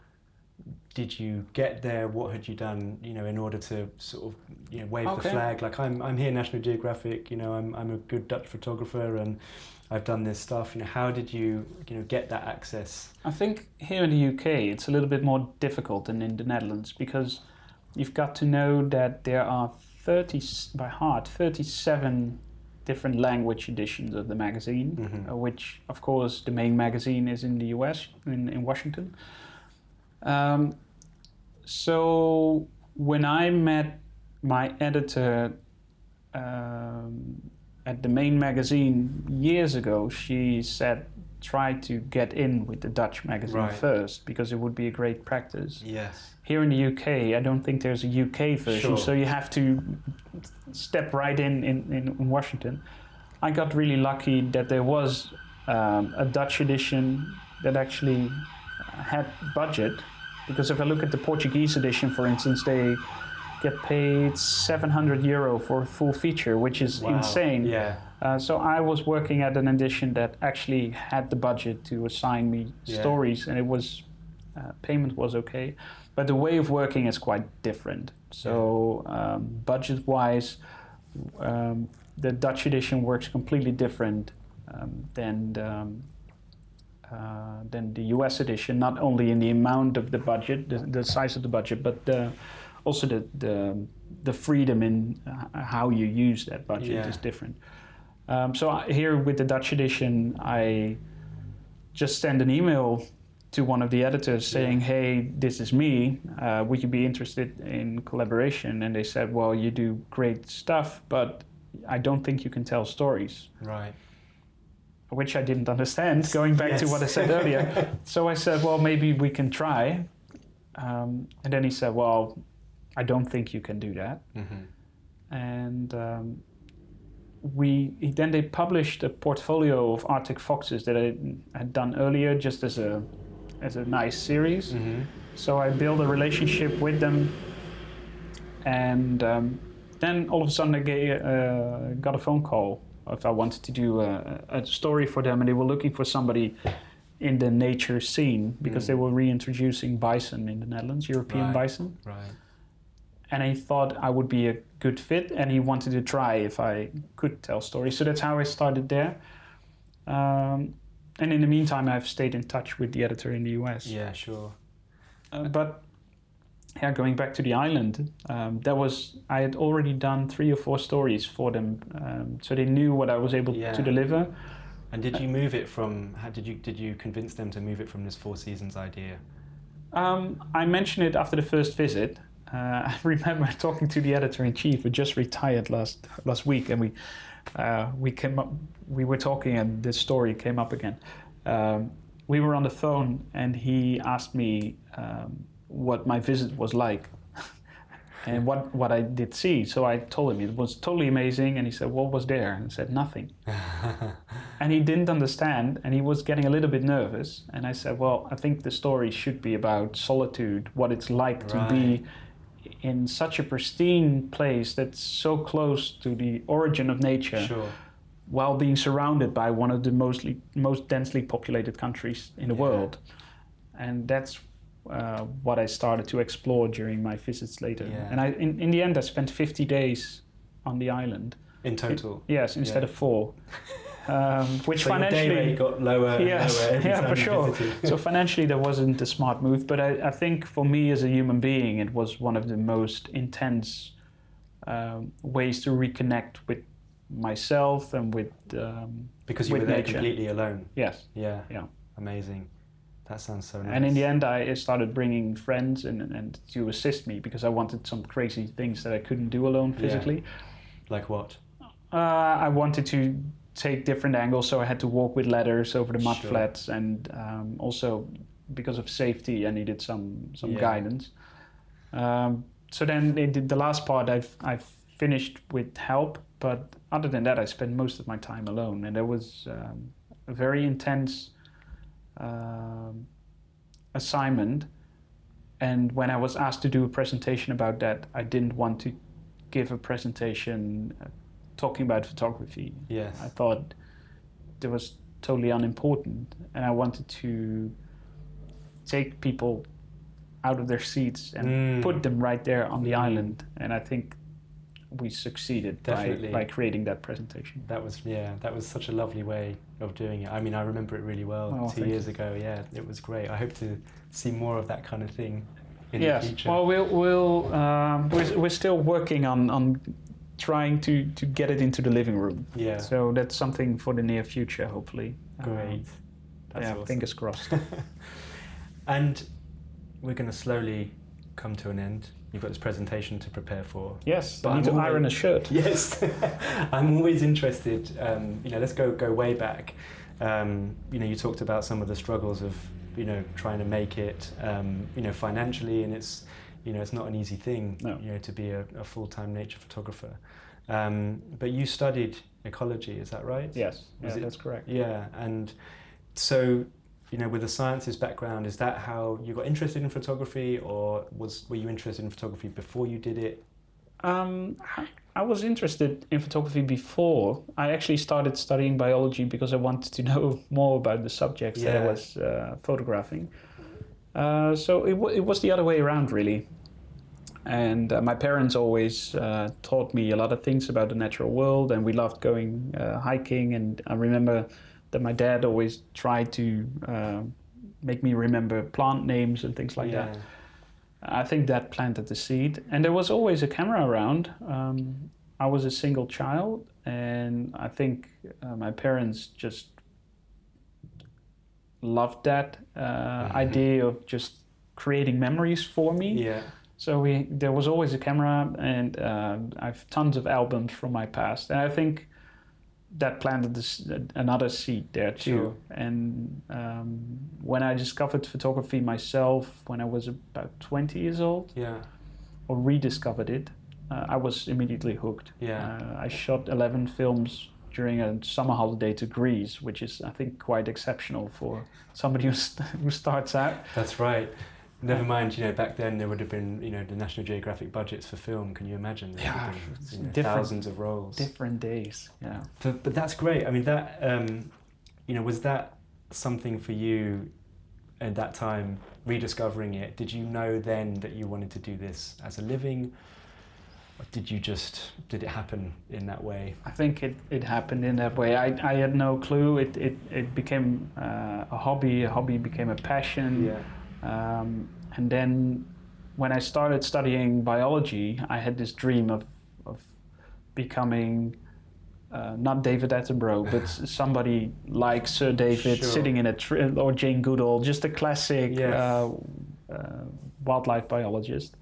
did you get there? What had you done? You know, in order to sort of you know wave the flag, like I'm I'm here, National Geographic. You know, I'm I'm a good Dutch photographer, and I've done this stuff. You know, how did you you know get that access? I think here in the UK it's a little bit more difficult than in the Netherlands because you've got to know that there are 30 s- by heart 37 different language editions of the magazine, Mhm. uh, which of course the main magazine is in the US in, in Washington. Um, so when I met my editor um, at the main magazine years ago, she said try to get in with the Dutch magazine Right. first because it would be a great practice. Yes. Here in the UK, I don't think there's a UK version, Sure. so you have to step right in, in in Washington. I got really lucky that there was um, a Dutch edition that actually had budget because if I look at the Portuguese edition, for instance, they get paid 700 euro for a full feature, which is Wow. insane. Yeah. Uh, so I was working at an edition that actually had the budget to assign me Yeah. stories, and it was uh, payment was okay, but the way of working is quite different. So um, budget-wise, um, the Dutch edition works completely different um, than the, um, uh, than the US edition. Not only in the amount of the budget, the, the size of the budget, but the, also the, the the freedom in uh, how you use that budget Yeah. is different. Um, so I, here with the Dutch edition, I just send an email to one of the editors saying, "Hey, this is me. Uh, would you be interested in collaboration?" And they said, "Well, you do great stuff, but I don't think you can tell stories." Right. Which I didn't understand. Going back to what I said earlier, so I said, "Well, maybe we can try." Um, and then he said, "Well, I don't think you can do that." hmm and um, we then they published a portfolio of Arctic foxes that I had done earlier, just as a as a nice series. hmm So I built a relationship with them, and um, then all of a sudden I ga- uh, got a phone call if I wanted to do a, a story for them, and they were looking for somebody in the nature scene because Mm. they were reintroducing bison in the Netherlands, European Right. bison Right. And he thought I would be a good fit, and he wanted to try if I could tell stories. So that's how I started there. Um, and in the meantime, I've stayed in touch with the editor in the US. Yeah. Sure. Uh, but yeah, going back to the island, um, that was I had already done three or four stories for them, um, so they knew what I was able Yeah. to deliver. And did you move it from? How did you did you convince them to move it from this Four Seasons idea? Um, I mentioned it after the first visit. Uh, I remember talking to the editor in chief, who just retired last last week, and we uh, we came up. We were talking, and this story came up again. Um, we were on the phone, and he asked me um, what my visit was like, and what what I did see. So I told him it was totally amazing, and he said, "What was there?" And I said, "Nothing." and he didn't understand and he was getting a little bit nervous and i said well i think the story should be about solitude what it's like to be in such a pristine place that's so close to the origin of nature Sure. while being surrounded by one of the mostly most densely populated countries in the Yeah. world and that's uh, what i started to explore during my visits later Yeah. and i in, in the end i spent 50 days on the island In total. yes instead Yeah. of four um, which so financially got lower and Yes, lower yeah, for sure. so financially that wasn't a smart move but I, I think for me as a human being it was one of the most intense um, ways to reconnect with myself and with um, because you with were there nature. completely alone. yes Yeah. Yeah. Amazing. That sounds so nice. and in the end I started bringing friends and, and to assist me because I wanted some crazy things that I couldn't do alone Yeah. physically like what? uh, I wanted to take different angles, so I had to walk with ladders over the mud Sure. flats, and um, also because of safety, I needed some some Yeah. guidance. Um, so then they did the last part. I've I've finished with help, but other than that, I spent most of my time alone, and there was um, a very intense um, assignment. And when I was asked to do a presentation about that, I didn't want to give a presentation uh, talking about photography. Yes. I thought it was totally unimportant, and I wanted to take people out of their seats and Mm. put them right there on the island. And I think we succeeded by, Definitely. by creating that presentation. That was yeah. That was such a lovely way of doing it. I mean, I remember it really well Oh, two years ago. Yeah, it was great. I hope to see more of that kind of thing in yes. the future. Well, we'll, we'll um, we're, we're still working on, on trying to, to get it into the living room. yeah. So that's something for the near future, hopefully. Um, great. That's yeah, awesome. fingers crossed. and we're going to slowly come to an end. You've got this presentation to prepare for. Yes, But I need I'm to always- iron a shirt. Yes, I'm always interested. Um, you know, let's go go way back. Um, you know, you talked about some of the struggles of you know trying to make it. Um, you know, financially, and it's you know it's not an easy thing. No. You know, to be a, a full time nature photographer. Um, but you studied ecology, is that right? Yes, yeah, it- that's correct. Yeah, and so you know, with a sciences background, is that how you got interested in photography, or was were you interested in photography before you did it? Um, I- I was interested in photography before. I actually started studying biology because I wanted to know more about the subjects that I was uh, photographing. Uh, so it, w- it was the other way around, really. And uh, my parents always uh, taught me a lot of things about the natural world, and we loved going uh, hiking. And I remember that my dad always tried to uh, make me remember plant names and things like that. I think that planted the seed. And there was always a camera around. Um, I was a single child, and I think uh, my parents just loved that uh, idea of just creating memories for me. Yeah. So we there was always a camera, and uh, I've tons of albums from my past, and I think that planted this, another seed there too. Sure. And um, when I discovered photography myself, when I was about twenty years old, Yeah. or rediscovered it, uh, I was immediately hooked. Yeah. Uh, I shot eleven films during a summer holiday to Greece, which is I think quite exceptional for somebody who, st- who starts out. That's right. Never mind, you know, back then there would have been, you know, the National Geographic budgets for film. Can you imagine? There Yeah, been, you know, thousands of roles. Different days. Yeah. But, but that's great. I mean, that, um, you know, was that something for you at that time, rediscovering it? Did you know then that you wanted to do this as a living? Did you just, did it happen in that way? I think it, it happened in that way. I, I had no clue. It, it, it became uh, a hobby. A hobby became a passion. Um, and then when I started studying biology, I had this dream of, of becoming uh, not David Attenborough, but somebody like Sir David Sure. sitting in a tree, or Jane Goodall, just a classic Yes. uh, uh, wildlife biologist,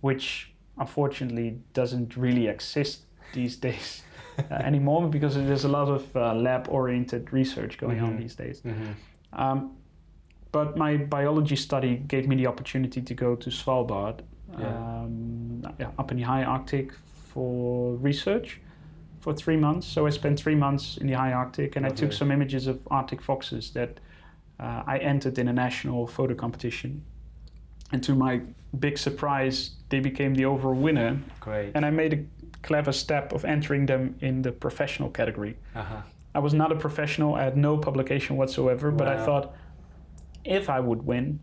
which unfortunately doesn't really exist these days uh, anymore because there's a lot of uh, lab-oriented research going on Mhm. these days. Mm-hmm. Um, but my biology study gave me the opportunity to go to Svalbard, Yeah. um, yeah, up in the high Arctic, for research for three months. So I spent three months in the high Arctic, and I took some images of Arctic foxes that uh, I entered in a national photo competition. And to my big surprise, they became the overall winner. Great. And I made a clever step of entering them in the professional category. uh-huh. I was not a professional. I had no publication whatsoever. But I thought, if I would win,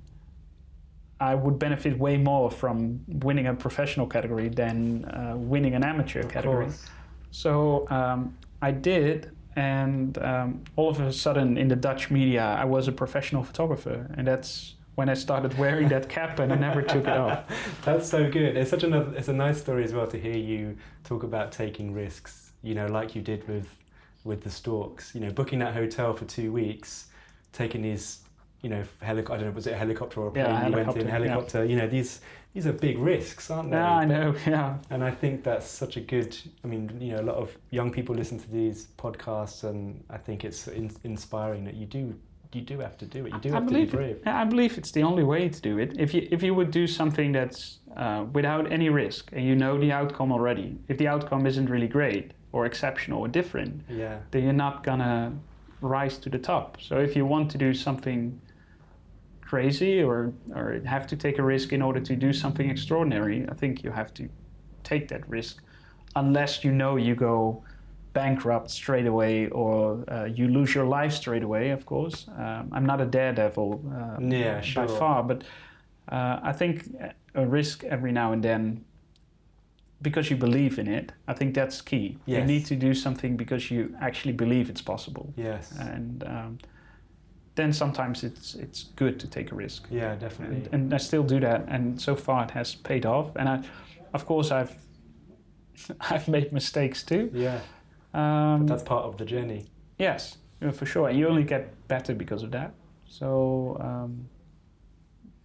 I would benefit way more from winning a professional category than uh, winning an amateur Of category. course. So um, I did, and um, all of a sudden, in the Dutch media, I was a professional photographer, and that's when I started wearing that cap, and I never took it off. That's so good. It's such another. It's a nice story as well to hear you talk about taking risks. You know, like you did with with the storks. You know, booking that hotel for two weeks, taking these. You know, helic- I don't know, was it a helicopter or a plane? Yeah, you went in helicopter, yeah. helicopter. You know, these these are big risks, aren't they? Yeah, I know. Yeah, And I think that's such a good. I mean, you know, a lot of young people listen to these podcasts, and I think it's in, inspiring that you do you do have to do it. You do I have to be brave. It. I believe it's the only way to do it. If you if you would do something that's uh, without any risk and you know the outcome already, if the outcome isn't really great or exceptional or different, Yeah. then you're not gonna rise to the top. So if you want to do something crazy or or have to take a risk in order to do something extraordinary, I think you have to take that risk, unless you know you go bankrupt straight away or uh, you lose your life straight away. Of course, um, I'm not a daredevil uh, Yeah, by far, but uh, I think a risk every now and then. Because you believe in it, I think that's key. You need to do something because you actually believe it's possible, Yes. and um, then sometimes it's it's good to take a risk. yeah, definitely. And, and I still do that, and so far it has paid off. And I, of course, I've I've made mistakes too. yeah. Um, That's part of the journey. yes, for sure. And you only get better because of that. So um,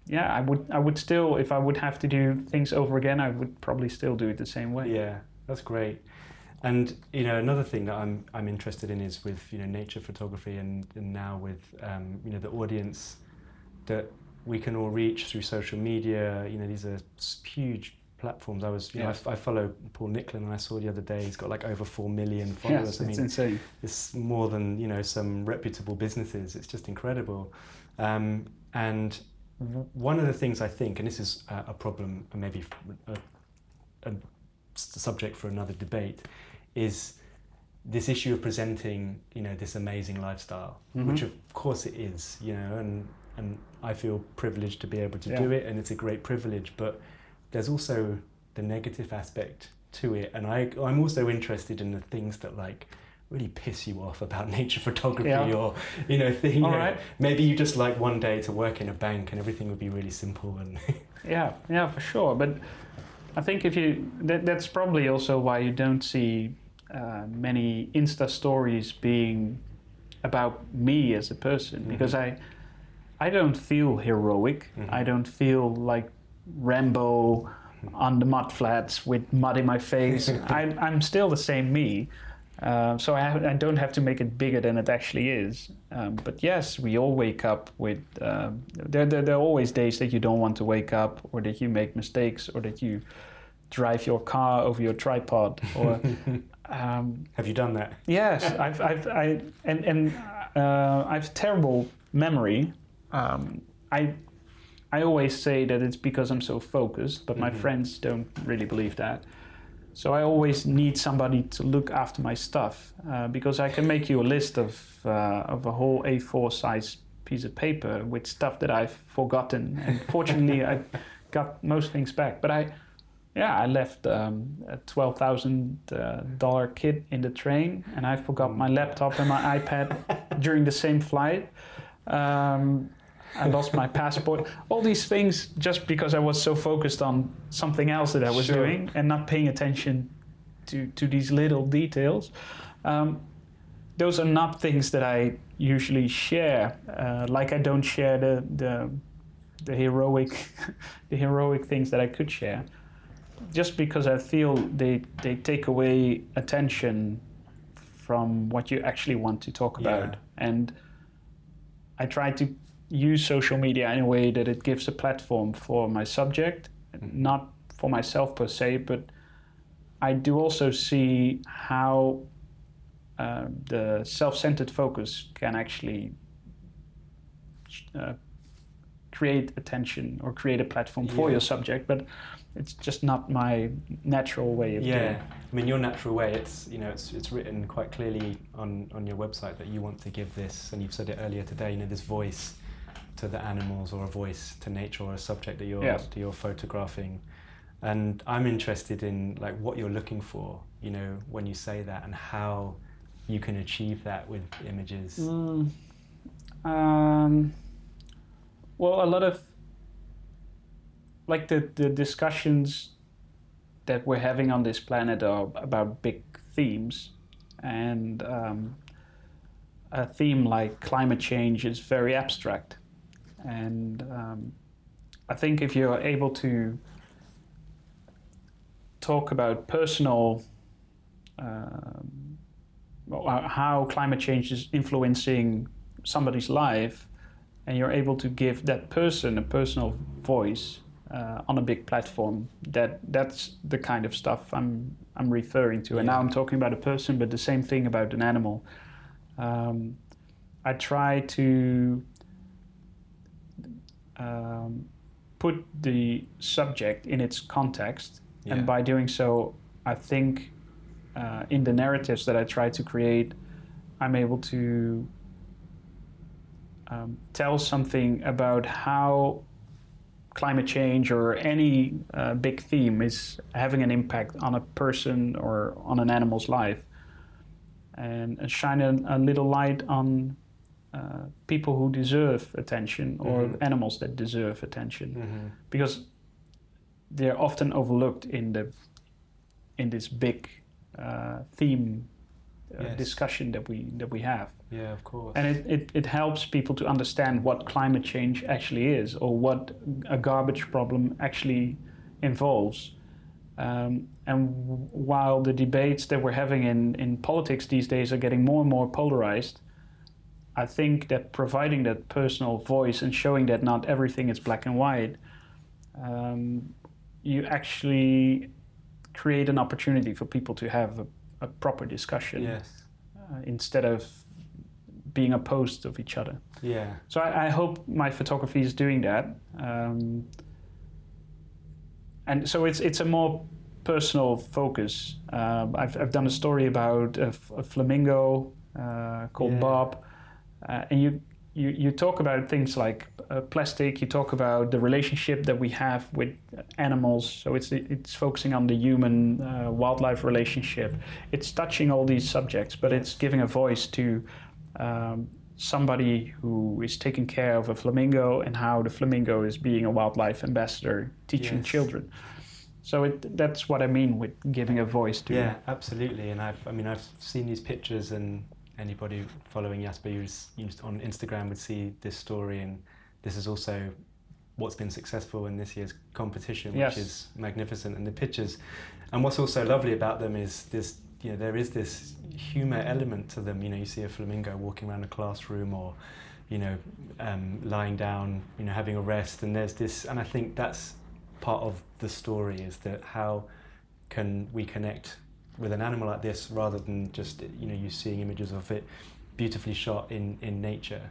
yeah, I would I would still if I would have to do things over again, I would probably still do it the same way. Yeah, that's great. And you know, another thing that I'm I'm interested in is with you know nature photography and, and now with um, you know the audience that we can all reach through social media. You know, these are huge platforms. I was, you know, I, I, follow Paul Nicklen, and I saw the other day he's got like over four million followers. Yes, I it's mean, insane. It's more than you know some reputable businesses. It's just incredible. Um, and one of the things I think, and this is a, a problem, and maybe a, a subject for another debate, is this issue of presenting, you know, this amazing lifestyle, Mhm. which of course it is, you know, and and I feel privileged to be able to Yeah. do it, and it's a great privilege. But there's also the negative aspect to it, and I I'm also interested in the things that like really piss you off about nature photography Yeah. or you know thing. All you know, right. Maybe you just like one day to work in a bank and everything would be really simple and Yeah, yeah, for sure. But I think if you that, that's probably also why you don't see uh, many Insta stories being about me as a person Mhm. because I I don't feel heroic. Mhm. I don't feel like Rambo on the mud flats with mud in my face. I, I'm still the same me. Uh, so I, have, I don't have to make it bigger than it actually is. Um, but yes, we all wake up with. Um, there, there, there are always days that you don't want to wake up, or that you make mistakes, or that you drive your car over your tripod, or um, have you done that? Yes, I've, I've, I, and, and uh, I've terrible memory. Um, I, I always say that it's because I'm so focused, but my Mhm. friends don't really believe that. So I always need somebody to look after my stuff uh, because I can make you a list of uh, of a whole A4 size piece of paper with stuff that I've forgotten. And fortunately, I got most things back. But I, yeah, I left um, a twelve thousand uh, dollar kit in the train, and I forgot my laptop and my iPad during the same flight. Um, I lost my passport. All these things just because I was so focused on something else that I was Sure. doing and not paying attention to to these little details. Um, those are not things that I usually share. Uh, like I don't share the the, the heroic the heroic things that I could share, just because I feel they they take away attention from what you actually want to talk Yeah. about. And I try to use social media in a way that it gives a platform for my subject, not for myself per se, but I do also see how uh, the self-centered focus can actually uh, create attention or create a platform for Yeah. your subject, but it's just not my natural way of doing Yeah. I mean your natural way. It's you know it's it's written quite clearly on on your website that you want to give this, and you've said it earlier today. You know this voice to the animals, or a voice to nature, or a subject that you're Yes. that you're photographing. And I'm interested in like what you're looking for. You know when you say that, and how you can achieve that with images. Mm, um, well, a lot of like the, the discussions that we're having on this planet are about big themes, and um, a theme like climate change is very abstract, and um, I think if you're able to talk about personal um, how climate change is influencing somebody's life, and you're able to give that person a personal voice uh, on a big platform. That that's the kind of stuff I'm I'm referring to. And now I'm talking about a person, but the same thing about an animal. Um, I try to um, put the subject in its context, Yeah. and by doing so, I think uh, in the narratives that I try to create, I'm able to um, tell something about how climate change or any uh, big theme is having an impact on a person or on an animal's life, and, and shine a, a little light on uh, people who deserve attention or Mhm. animals that deserve attention Mhm. because they're often overlooked in the in this big uh, theme uh, Yes. discussion that we that we have Yeah, of course. and it, it, it helps people to understand what climate change actually is or what a garbage problem actually involves. Um, and w- while the debates that we're having in, in politics these days are getting more and more polarized, I think that providing that personal voice and showing that not everything is black and white, um, you actually create an opportunity for people to have a, a proper discussion yes. uh, instead of being opposed of each other. Yeah. So I, I hope my photography is doing that. Um, and so it's it's a more personal focus. Um, I've, I've done a story about a, f- a flamingo uh, called Yeah. Bob, uh, and you, you you talk about things like uh, plastic. You talk about the relationship that we have with animals. So it's it's focusing on the human uh, wildlife relationship. It's touching all these subjects, but it's giving a voice to. Um, somebody who is taking care of a flamingo and how the flamingo is being a wildlife ambassador teaching Yes. children so it, that's what i mean with giving a voice to Yeah, absolutely. And I've, I mean, I've seen these pictures, and anybody following Jasper Doest on Instagram would see this story, and this is also what's been successful in this year's competition, which is magnificent. And the pictures, and what's also lovely about them is this, you know, there is this humor element to them. You know, you see a flamingo walking around a classroom, or you know, um, lying down, you know, having a rest, and there's this, and I think that's part of the story is that how can we connect with an animal like this rather than just you know you seeing images of it beautifully shot in in nature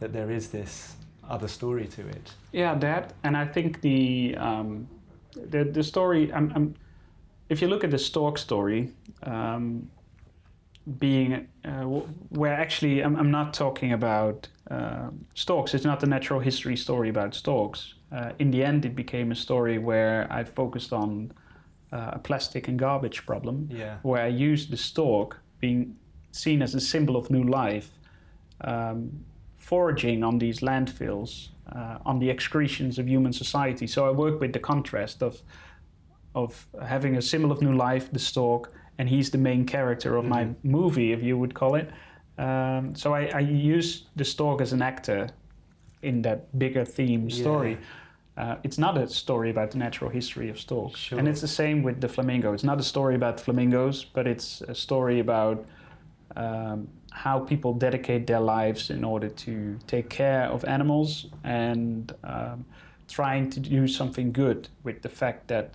that there is this other story to it. Yeah that and i think the um, the, the story I'm, I'm, if you look at the stork story um, being uh, where actually I'm, I'm not talking about uh, storks. It's not the natural history story about storks. Uh, in the end it became a story where i focused on uh, a plastic and garbage problem yeah where I used the stork being seen as a symbol of new life, um, foraging on these landfills, uh, on the excretions of human society. So I work with the contrast of of having a symbol of new life, the stork, and he's the main character of my Mhm. movie, if you would call it. Um, so I, I use the stork as an actor in that bigger theme story. Uh, it's not a story about the natural history of storks. Sure. And it's the same with the flamingo. It's not a story about flamingos, but it's a story about um, how people dedicate their lives in order to take care of animals and um, trying to do something good with the fact that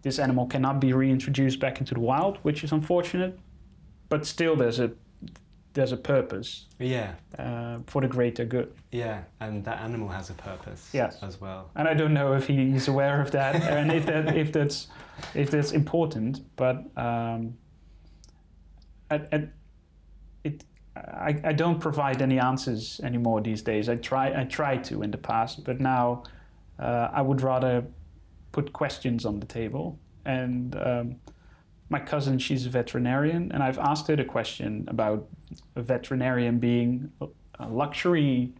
this animal cannot be reintroduced back into the wild, which is unfortunate. But still, there's a there's a purpose yeah uh, for the greater good. yeah and that animal has a purpose Yes. as well and I don't know if he's aware of that and if that if that's if that's important. But um, at, at, it, I, I don't provide any answers anymore these days. I try I tried to in the past, but now uh, I would rather put questions on the table. And um, my cousin, she's a veterinarian, and I've asked her the question about a veterinarian being a- luxury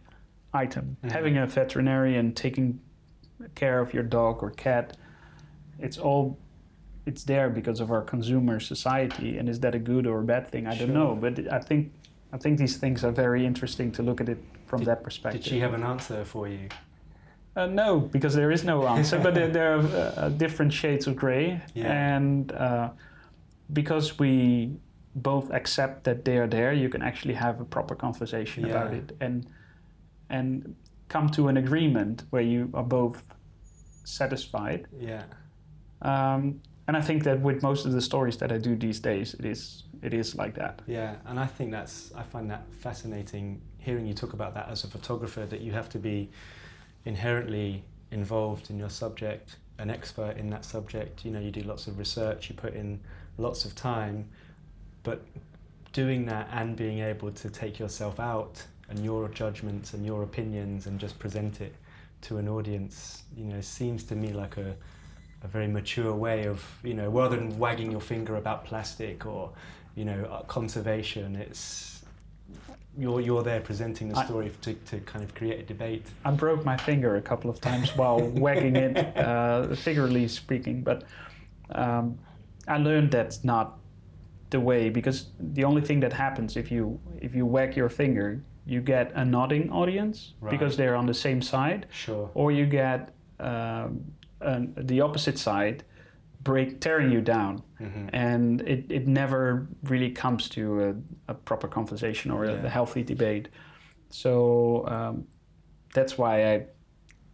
item. Mhm. Having a veterinarian taking care of your dog or cat, it's all it's there because of our consumer society. And is that a good or a bad thing? I don't know, but I think I think these things are very interesting to look at it from that perspective. did she have an answer for you Uh, no, because there is no answer, but there, there are uh, different shades of gray, Yeah. and uh, because we both accept that they are there, you can actually have a proper conversation about it and and come to an agreement where you are both satisfied. yeah Um, and I think that with most of the stories that I do these days, it is it is like that. Yeah, and I think that's I find that fascinating hearing you talk about that as a photographer that you have to be inherently involved in your subject, an expert in that subject. You know, you do lots of research, you put in lots of time, but doing that and being able to take yourself out and your judgments and your opinions and just present it to an audience, you know, seems to me like a a very mature way of, you know, rather than wagging your finger about plastic or, you know, uh, conservation, it's you're you're there presenting the I- story to, to kind of create a debate. I broke my finger a couple of times while wagging it, uh, figuratively speaking. But um, I learned that's not the way because the only thing that happens if you if you wag your finger, you get a nodding audience Right. because they're on the same side, Sure. or you get um, an, the opposite side break tearing you down hmm and it, it never really comes to a, a proper conversation or a, Yeah. healthy debate. So um, that's why I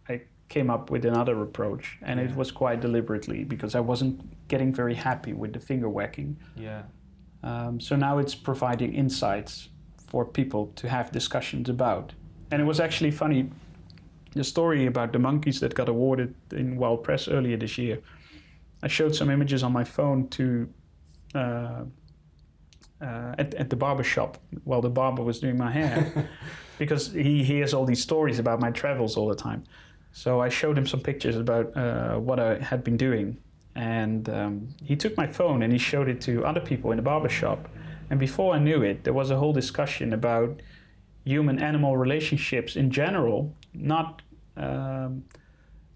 I came up with another approach, and it was quite deliberately because I wasn't getting very happy with the finger whacking. Yeah. Um, so now it's providing insights for people to have discussions about. And it was actually funny the story about the monkeys that got awarded in World Press earlier this year. I showed some images on my phone to uh, uh, at, at the barber shop while the barber was doing my hair because he hears all these stories about my travels all the time. So I showed him some pictures about uh, what I had been doing. And um, he took my phone and he showed it to other people in the barber shop. And before I knew it, there was a whole discussion about human animal relationships in general, not um,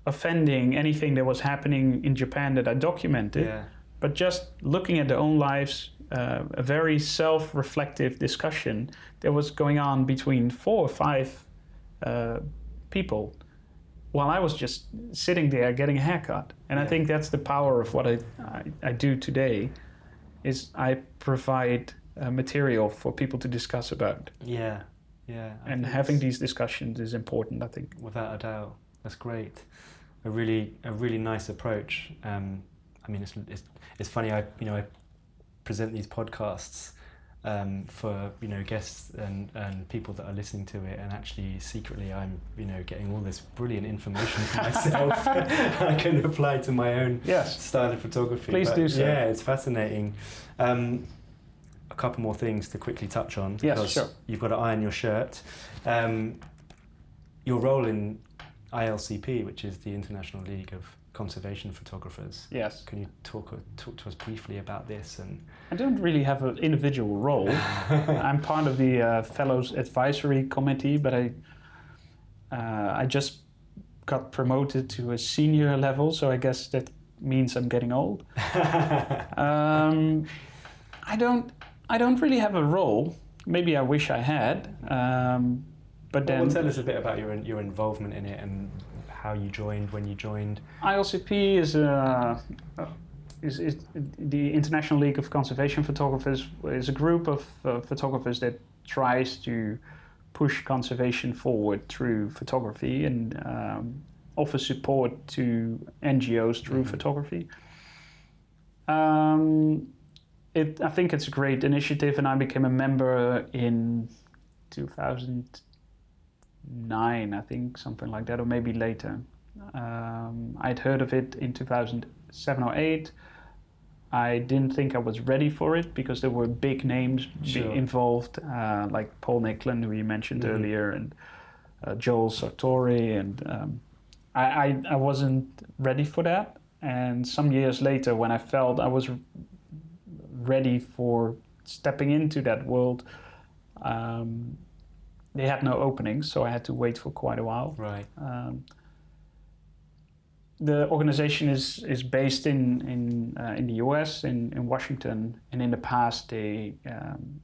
offending anything that was happening in Japan that I documented Yeah. but just looking at their own lives, uh, a very self reflective discussion that was going on between four or five uh, people while I was just sitting there getting a haircut. And I think that's the power of what I, I, I do today is I provide uh, material for people to discuss about. Yeah. Yeah. I and having these discussions is important, I think. without a doubt. That's great. A really a really nice approach. Um, I mean, it's, it's it's funny. I you know I present these podcasts um, for you know guests and, and people that are listening to it, and actually secretly I'm you know getting all this brilliant information for myself. I can apply to my own Yes. style of photography. Please but do so. Yeah, it's fascinating. Um, a couple more things to quickly touch on Yes, because sure. you've got to iron your shirt. Um, your role in ILCP, which is the International League of Conservation Photographers. Yes. Can you talk talk to us briefly about this and I don't really have an individual role. I'm part of the uh, Fellows Advisory Committee, but I uh, I just got promoted to a senior level, so I guess that means I'm getting old. Um, I don't I don't really have a role. Maybe I wish I had, um, but Well, then tell us a bit about your your involvement in it and how you joined, when you joined. ILCP is a is, is the International League of Conservation Photographers is a group of uh, photographers that tries to push conservation forward through photography and um, offer support to NGOs through Mhm. photography. Um, it, I think it's a great initiative, and I became a member in 2009, I think, something like that, or maybe later. Um, I'd heard of it in 2007 or 8. I didn't think I was ready for it because there were big names Sure. involved, uh, like Paul Nicklen, who you mentioned Mhm. earlier, and uh, Joel Sartore, and um, I, I, I wasn't ready for that. And some years later, when I felt I was ready for stepping into that world, um, they had no openings, so I had to wait for quite a while. Right. Um, the organization is, is based in in, uh, in the U.S. in, in Washington, and in the past they um,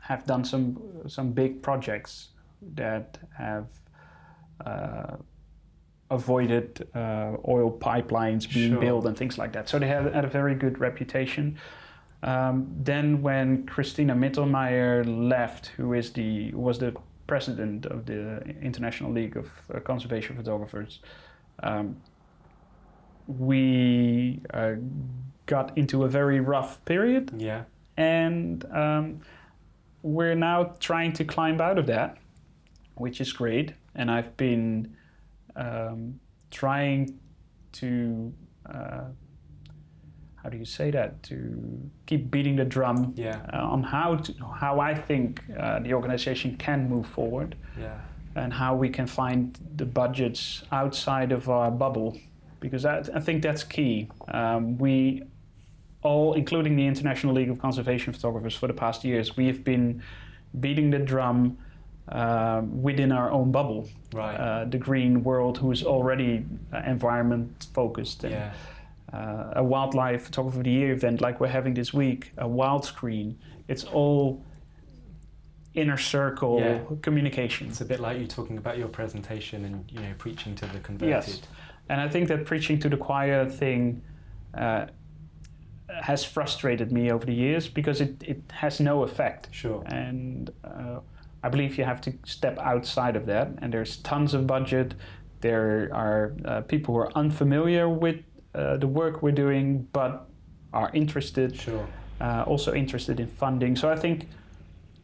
have done some some big projects that have uh, avoided uh, oil pipelines being Sure. built and things like that. So they had, had a very good reputation. Um, then when Cristina Mittermeier left, who is the who was the president of the International League of uh, Conservation Photographers, um, we uh, got into a very rough period, Yeah. and um, we're now trying to climb out of that, which is great. And I've been um, trying to. Uh, how do you say that? To keep beating the drum Yeah. uh, on how to, how I think uh, the organization can move forward Yeah. and how we can find the budgets outside of our bubble, because I, I think that's key. Um, we all, including the International League of Conservation Photographers, for the past years, we have been beating the drum uh, within our own bubble. Right. Uh, the green world, who is already uh, environment focused and yeah. Uh, a wildlife photographer of the year event like we're having this week, a Wildscreen. It's all inner circle Yeah. communication. It's a bit like you talking about your presentation and you know preaching to the converted. Yes. And I think that preaching to the choir thing uh, has frustrated me over the years because it, it has no effect. Sure. And uh, I believe you have to step outside of that. And there's tons of budget. There are uh, people who are unfamiliar with uh, the work we're doing but are interested, Sure. uh, also interested in funding. So I think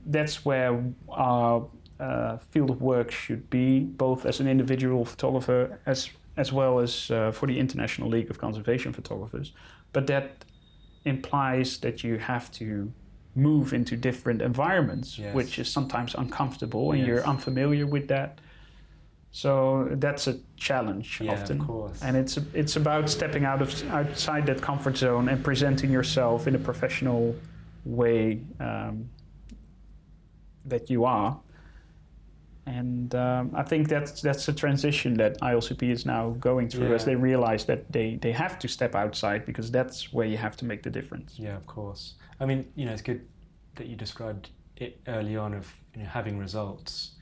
that's where our uh, field of work should be, both as an individual photographer as as well as uh, for the International League of Conservation Photographers. But that implies that you have to move into different environments, Yes. which is sometimes uncomfortable, and Yes. you're unfamiliar with that. So that's a challenge Yeah, often, of course. and it's it's about stepping out of outside that comfort zone and presenting yourself in a professional way um, that you are. And um, I think that's that's a transition that ILCP is now going through as they realize that they, they have to step outside because that's where you have to make the difference. Yeah, of course. I mean, you know, it's good that you described it early on of you know having results.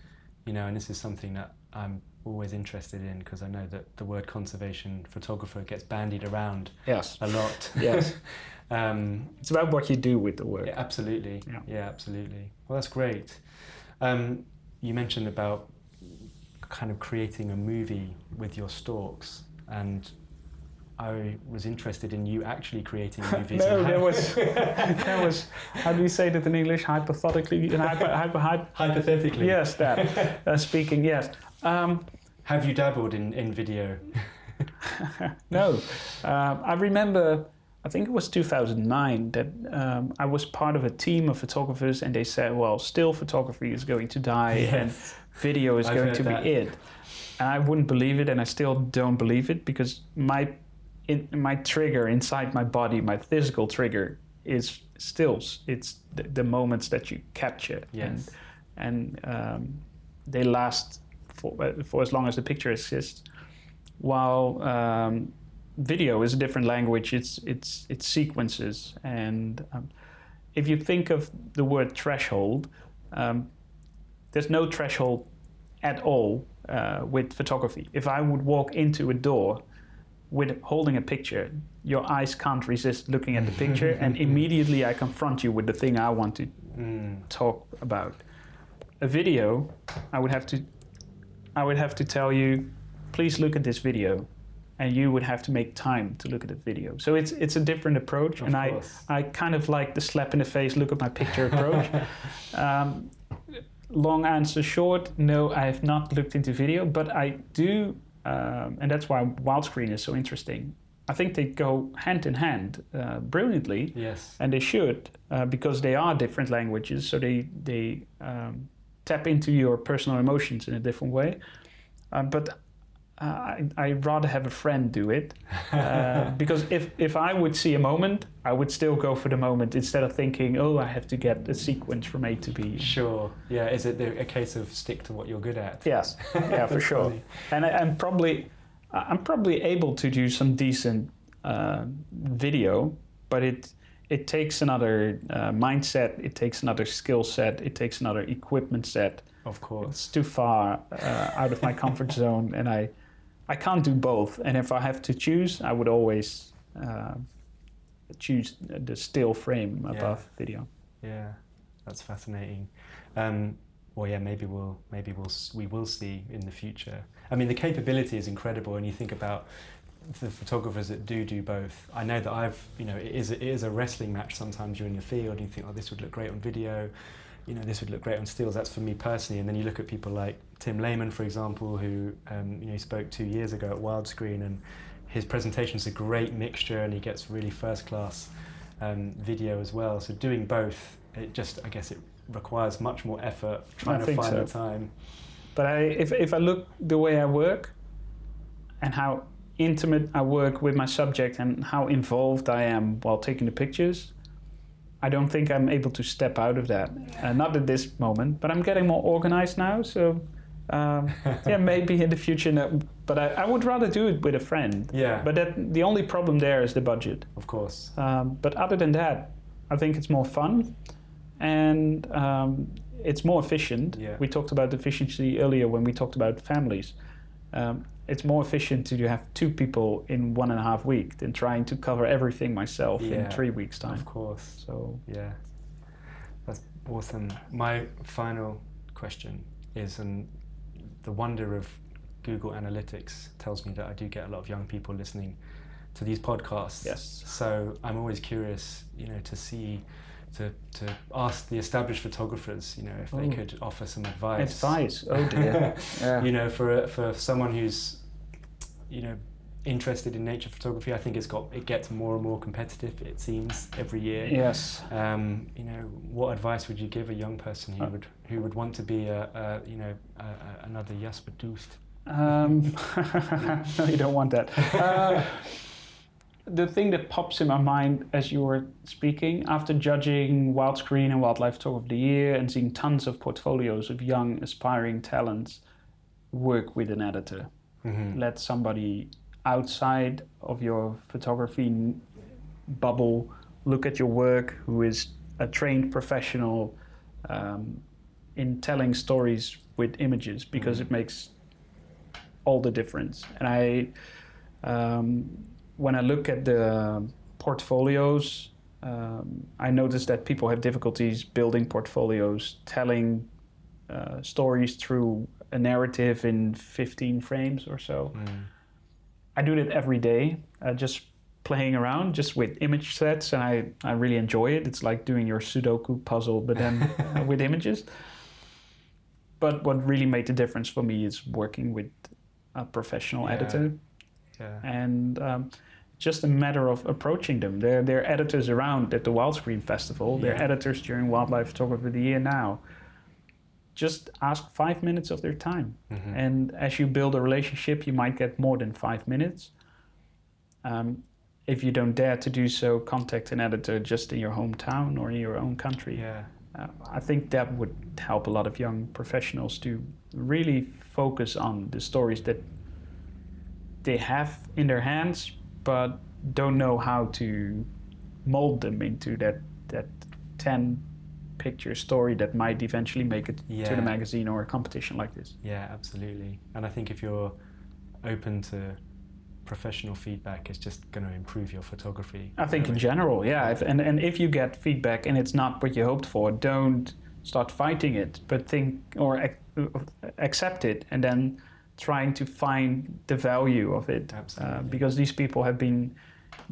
You know, and this is something that I'm always interested in because I know that the word conservation photographer gets bandied around Yes. a lot. Yes. um, It's about what you do with the work. yeah, absolutely. Yeah. Yeah. absolutely. Well, that's great. Um, you mentioned about kind of creating a movie with your storks and I was interested in you actually creating movies. no, there was there was how do you say that in English? Hypothetically, hyper, hyper, hyper, hypothetically. yes, that uh, speaking. Yes. Um, Have you dabbled in, in video? no, um, I remember. I think it was 2009 that um, I was part of a team of photographers, and they said, "Well, still photography is going to die, and video is I've going to that. be it." And I wouldn't believe it, and I still don't believe it because my in, my trigger inside my body, my physical trigger, is stills. It's the, the moments that you capture, Yes. and and um, they last for for as long as the picture exists. While um, video is a different language, it's it's it's sequences, and um, if you think of the word threshold, um, there's no threshold at all uh, with photography. If I would walk into a door with holding a picture, your eyes can't resist looking at the picture, and immediately I confront you with the thing I want to Mm, talk about. A video, I would have to, I would have to tell you, please look at this video, and you would have to make time to look at the video. So it's it's a different approach, Of and I course. I kind of like the slap in the face, look at my picture approach. um, long answer short, no, I have not looked into video, but I do, um, and that's why Wildscreen is so interesting. I think they go hand in hand uh, brilliantly yes. and they should uh, because they are different languages so they they um, tap into your personal emotions in a different way uh, but I, I'd rather have a friend do it uh, because if, if I would see a moment I would still go for the moment instead of thinking oh I have to get a sequence from A to B Sure. Yeah. Is it a case of stick to what you're good at? yes yeah for sure funny. and I, I'm probably I'm probably able to do some decent uh, video, but it it takes another uh, mindset, it takes another skill set, it takes another equipment set. Of course. It's too far uh, out of my comfort zone, and I I can't do both. And if I have to choose, I would always uh, choose the still frame Yeah. above video. Yeah. That's fascinating. Um, well, yeah. Maybe we'll maybe we'll we will see in the future. I mean, the capability is incredible, and you think about the photographers that do do both. I know that I've you know it is it is a wrestling match. Sometimes you're in the field and you think, oh, this would look great on video. You know, this would look great on stills. That's for me personally. And then you look at people like Tim Laman, for example, who um, you know he spoke two years ago at Wildscreen, and his presentation is a great mixture, and he gets really first class um, video as well. So doing both, it just I guess it requires much more effort trying to find so. the time. But I, if, if I look the way I work and how intimate I work with my subject and how involved I am while taking the pictures, I don't think I'm able to step out of that. Uh, not at this moment, but I'm getting more organized now. So Um, yeah, maybe in the future, no, but I, I would rather do it with a friend. Yeah. But that, the only problem there is the budget. Of course. Um, but other than that, I think it's more fun and um, it's more efficient. Yeah. We talked about efficiency earlier when we talked about families. Um, it's more efficient to have two people in one and a half week than trying to cover everything myself Yeah. in three weeks' time. Of course. So Yeah, that's awesome. My final question is, and the wonder of Google Analytics tells me that I do get a lot of young people listening to these podcasts. Yes. So I'm always curious, you know, to see, to to ask the established photographers, you know, if they Oh. could offer some advice. advice. Oh dear. yeah. You know, for for someone who's, you know. Interested in nature photography, I think it's got it gets more and more competitive. It seems every year. Yes. Um, you know, what advice would you give a young person who Uh, would who would want to be a, a you know a, a, another Jasper Doest? Um, no, you don't want that. Uh, the thing that pops in my mind as you were speaking, after judging Wildscreen and Wildlife Talk of the Year and seeing tons of portfolios of young aspiring talents, work with an editor. Mm-hmm. Let somebody outside of your photography n- bubble look at your work who is a trained professional um, in telling stories with images because it makes all the difference. And I, um, when I look at the portfolios, um, I notice that people have difficulties building portfolios, telling uh, stories through a narrative in 15 frames or so. Mm. I do that every day, uh, just playing around, just with image sets, and I, I really enjoy it. It's like doing your Sudoku puzzle, but then uh, with images. But what really made the difference for me is working with a professional Yeah. editor, Yeah. and um, just a matter of approaching them. They're, they're editors around at the Wildscreen Festival. They're editors during Wildlife Photography of the Year now. Just ask five minutes of their time. Mhm. And as you build a relationship, you might get more than five minutes. Um, if you don't dare to do so, contact an editor just in your hometown or in your own country. yeah. Uh, I think that would help a lot of young professionals to really focus on the stories that they have in their hands, but don't know how to mold them into that that ten picture story that might eventually make it to the magazine or a competition like this. Yeah, absolutely. And I think if you're open to professional feedback, it's just going to improve your photography. I think in Really. general, yeah. If, and and if you get feedback and it's not what you hoped for, don't start fighting it, but think or ac- accept it, and then trying to find the value of it. Uh, because these people have been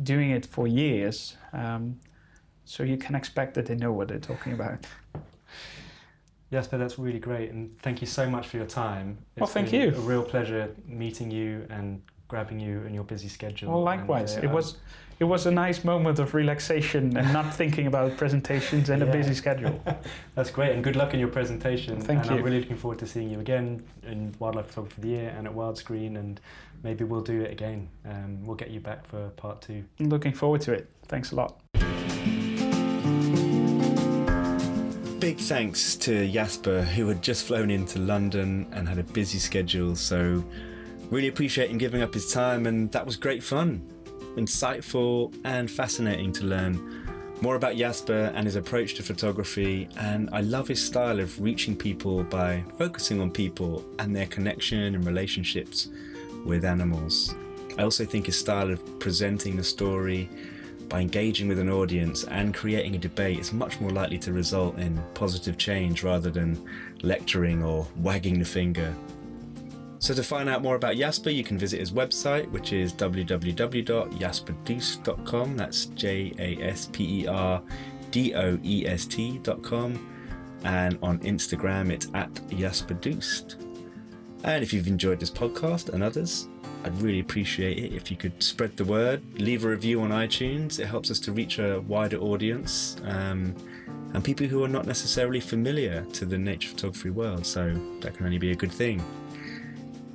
doing it for years, um, so you can expect that they know what they're talking about. Yes, but that's really great, and thank you so much for your time. Well, thank been you. A real pleasure meeting you and grabbing you in your busy schedule. Well, and, likewise, uh, it was it was a nice moment of relaxation and not thinking about presentations and a busy schedule. That's great, and good luck in your presentation. Thank and you. I'm really looking forward to seeing you again in Wildlife Photography of the Year and at Wildscreen, and maybe we'll do it again. Um, we'll get you back for part two. Looking forward to it. Thanks a lot. Big thanks to Jasper, who had just flown into London and had a busy schedule. So, really appreciate him giving up his time, and that was great fun, insightful, and fascinating to learn more about Jasper and his approach to photography. And I love his style of reaching people by focusing on people and their connection and relationships with animals. I also think his style of presenting the story by engaging with an audience and creating a debate is much more likely to result in positive change rather than lecturing or wagging the finger. So, to find out more about Jasper, you can visit his website, which is www.jasperdoest.com. That's J A S P E R D O E S T.com. And on Instagram, it's at jasperdoest. And if you've enjoyed this podcast and others, I'd really appreciate it if you could spread the word, leave a review on iTunes. It helps us to reach a wider audience um, and people who are not necessarily familiar to the nature photography world. So that can only be a good thing.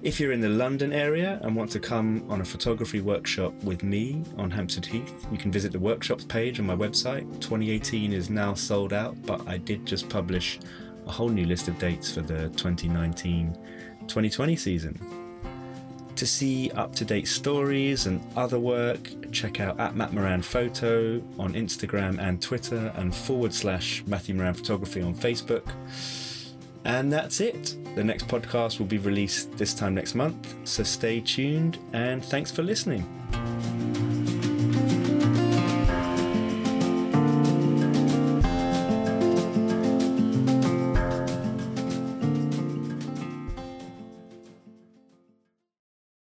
If you're in the London area and want to come on a photography workshop with me on Hampstead Heath, you can visit the workshops page on my website. 2018 is now sold out, but I did just publish a whole new list of dates for the 2019 2020 season. To see up to date stories and other work, check out at Matt Maran Photo on Instagram and Twitter and forward slash Matthew Maran Photography on Facebook. And that's it. The next podcast will be released this time next month, so stay tuned and thanks for listening.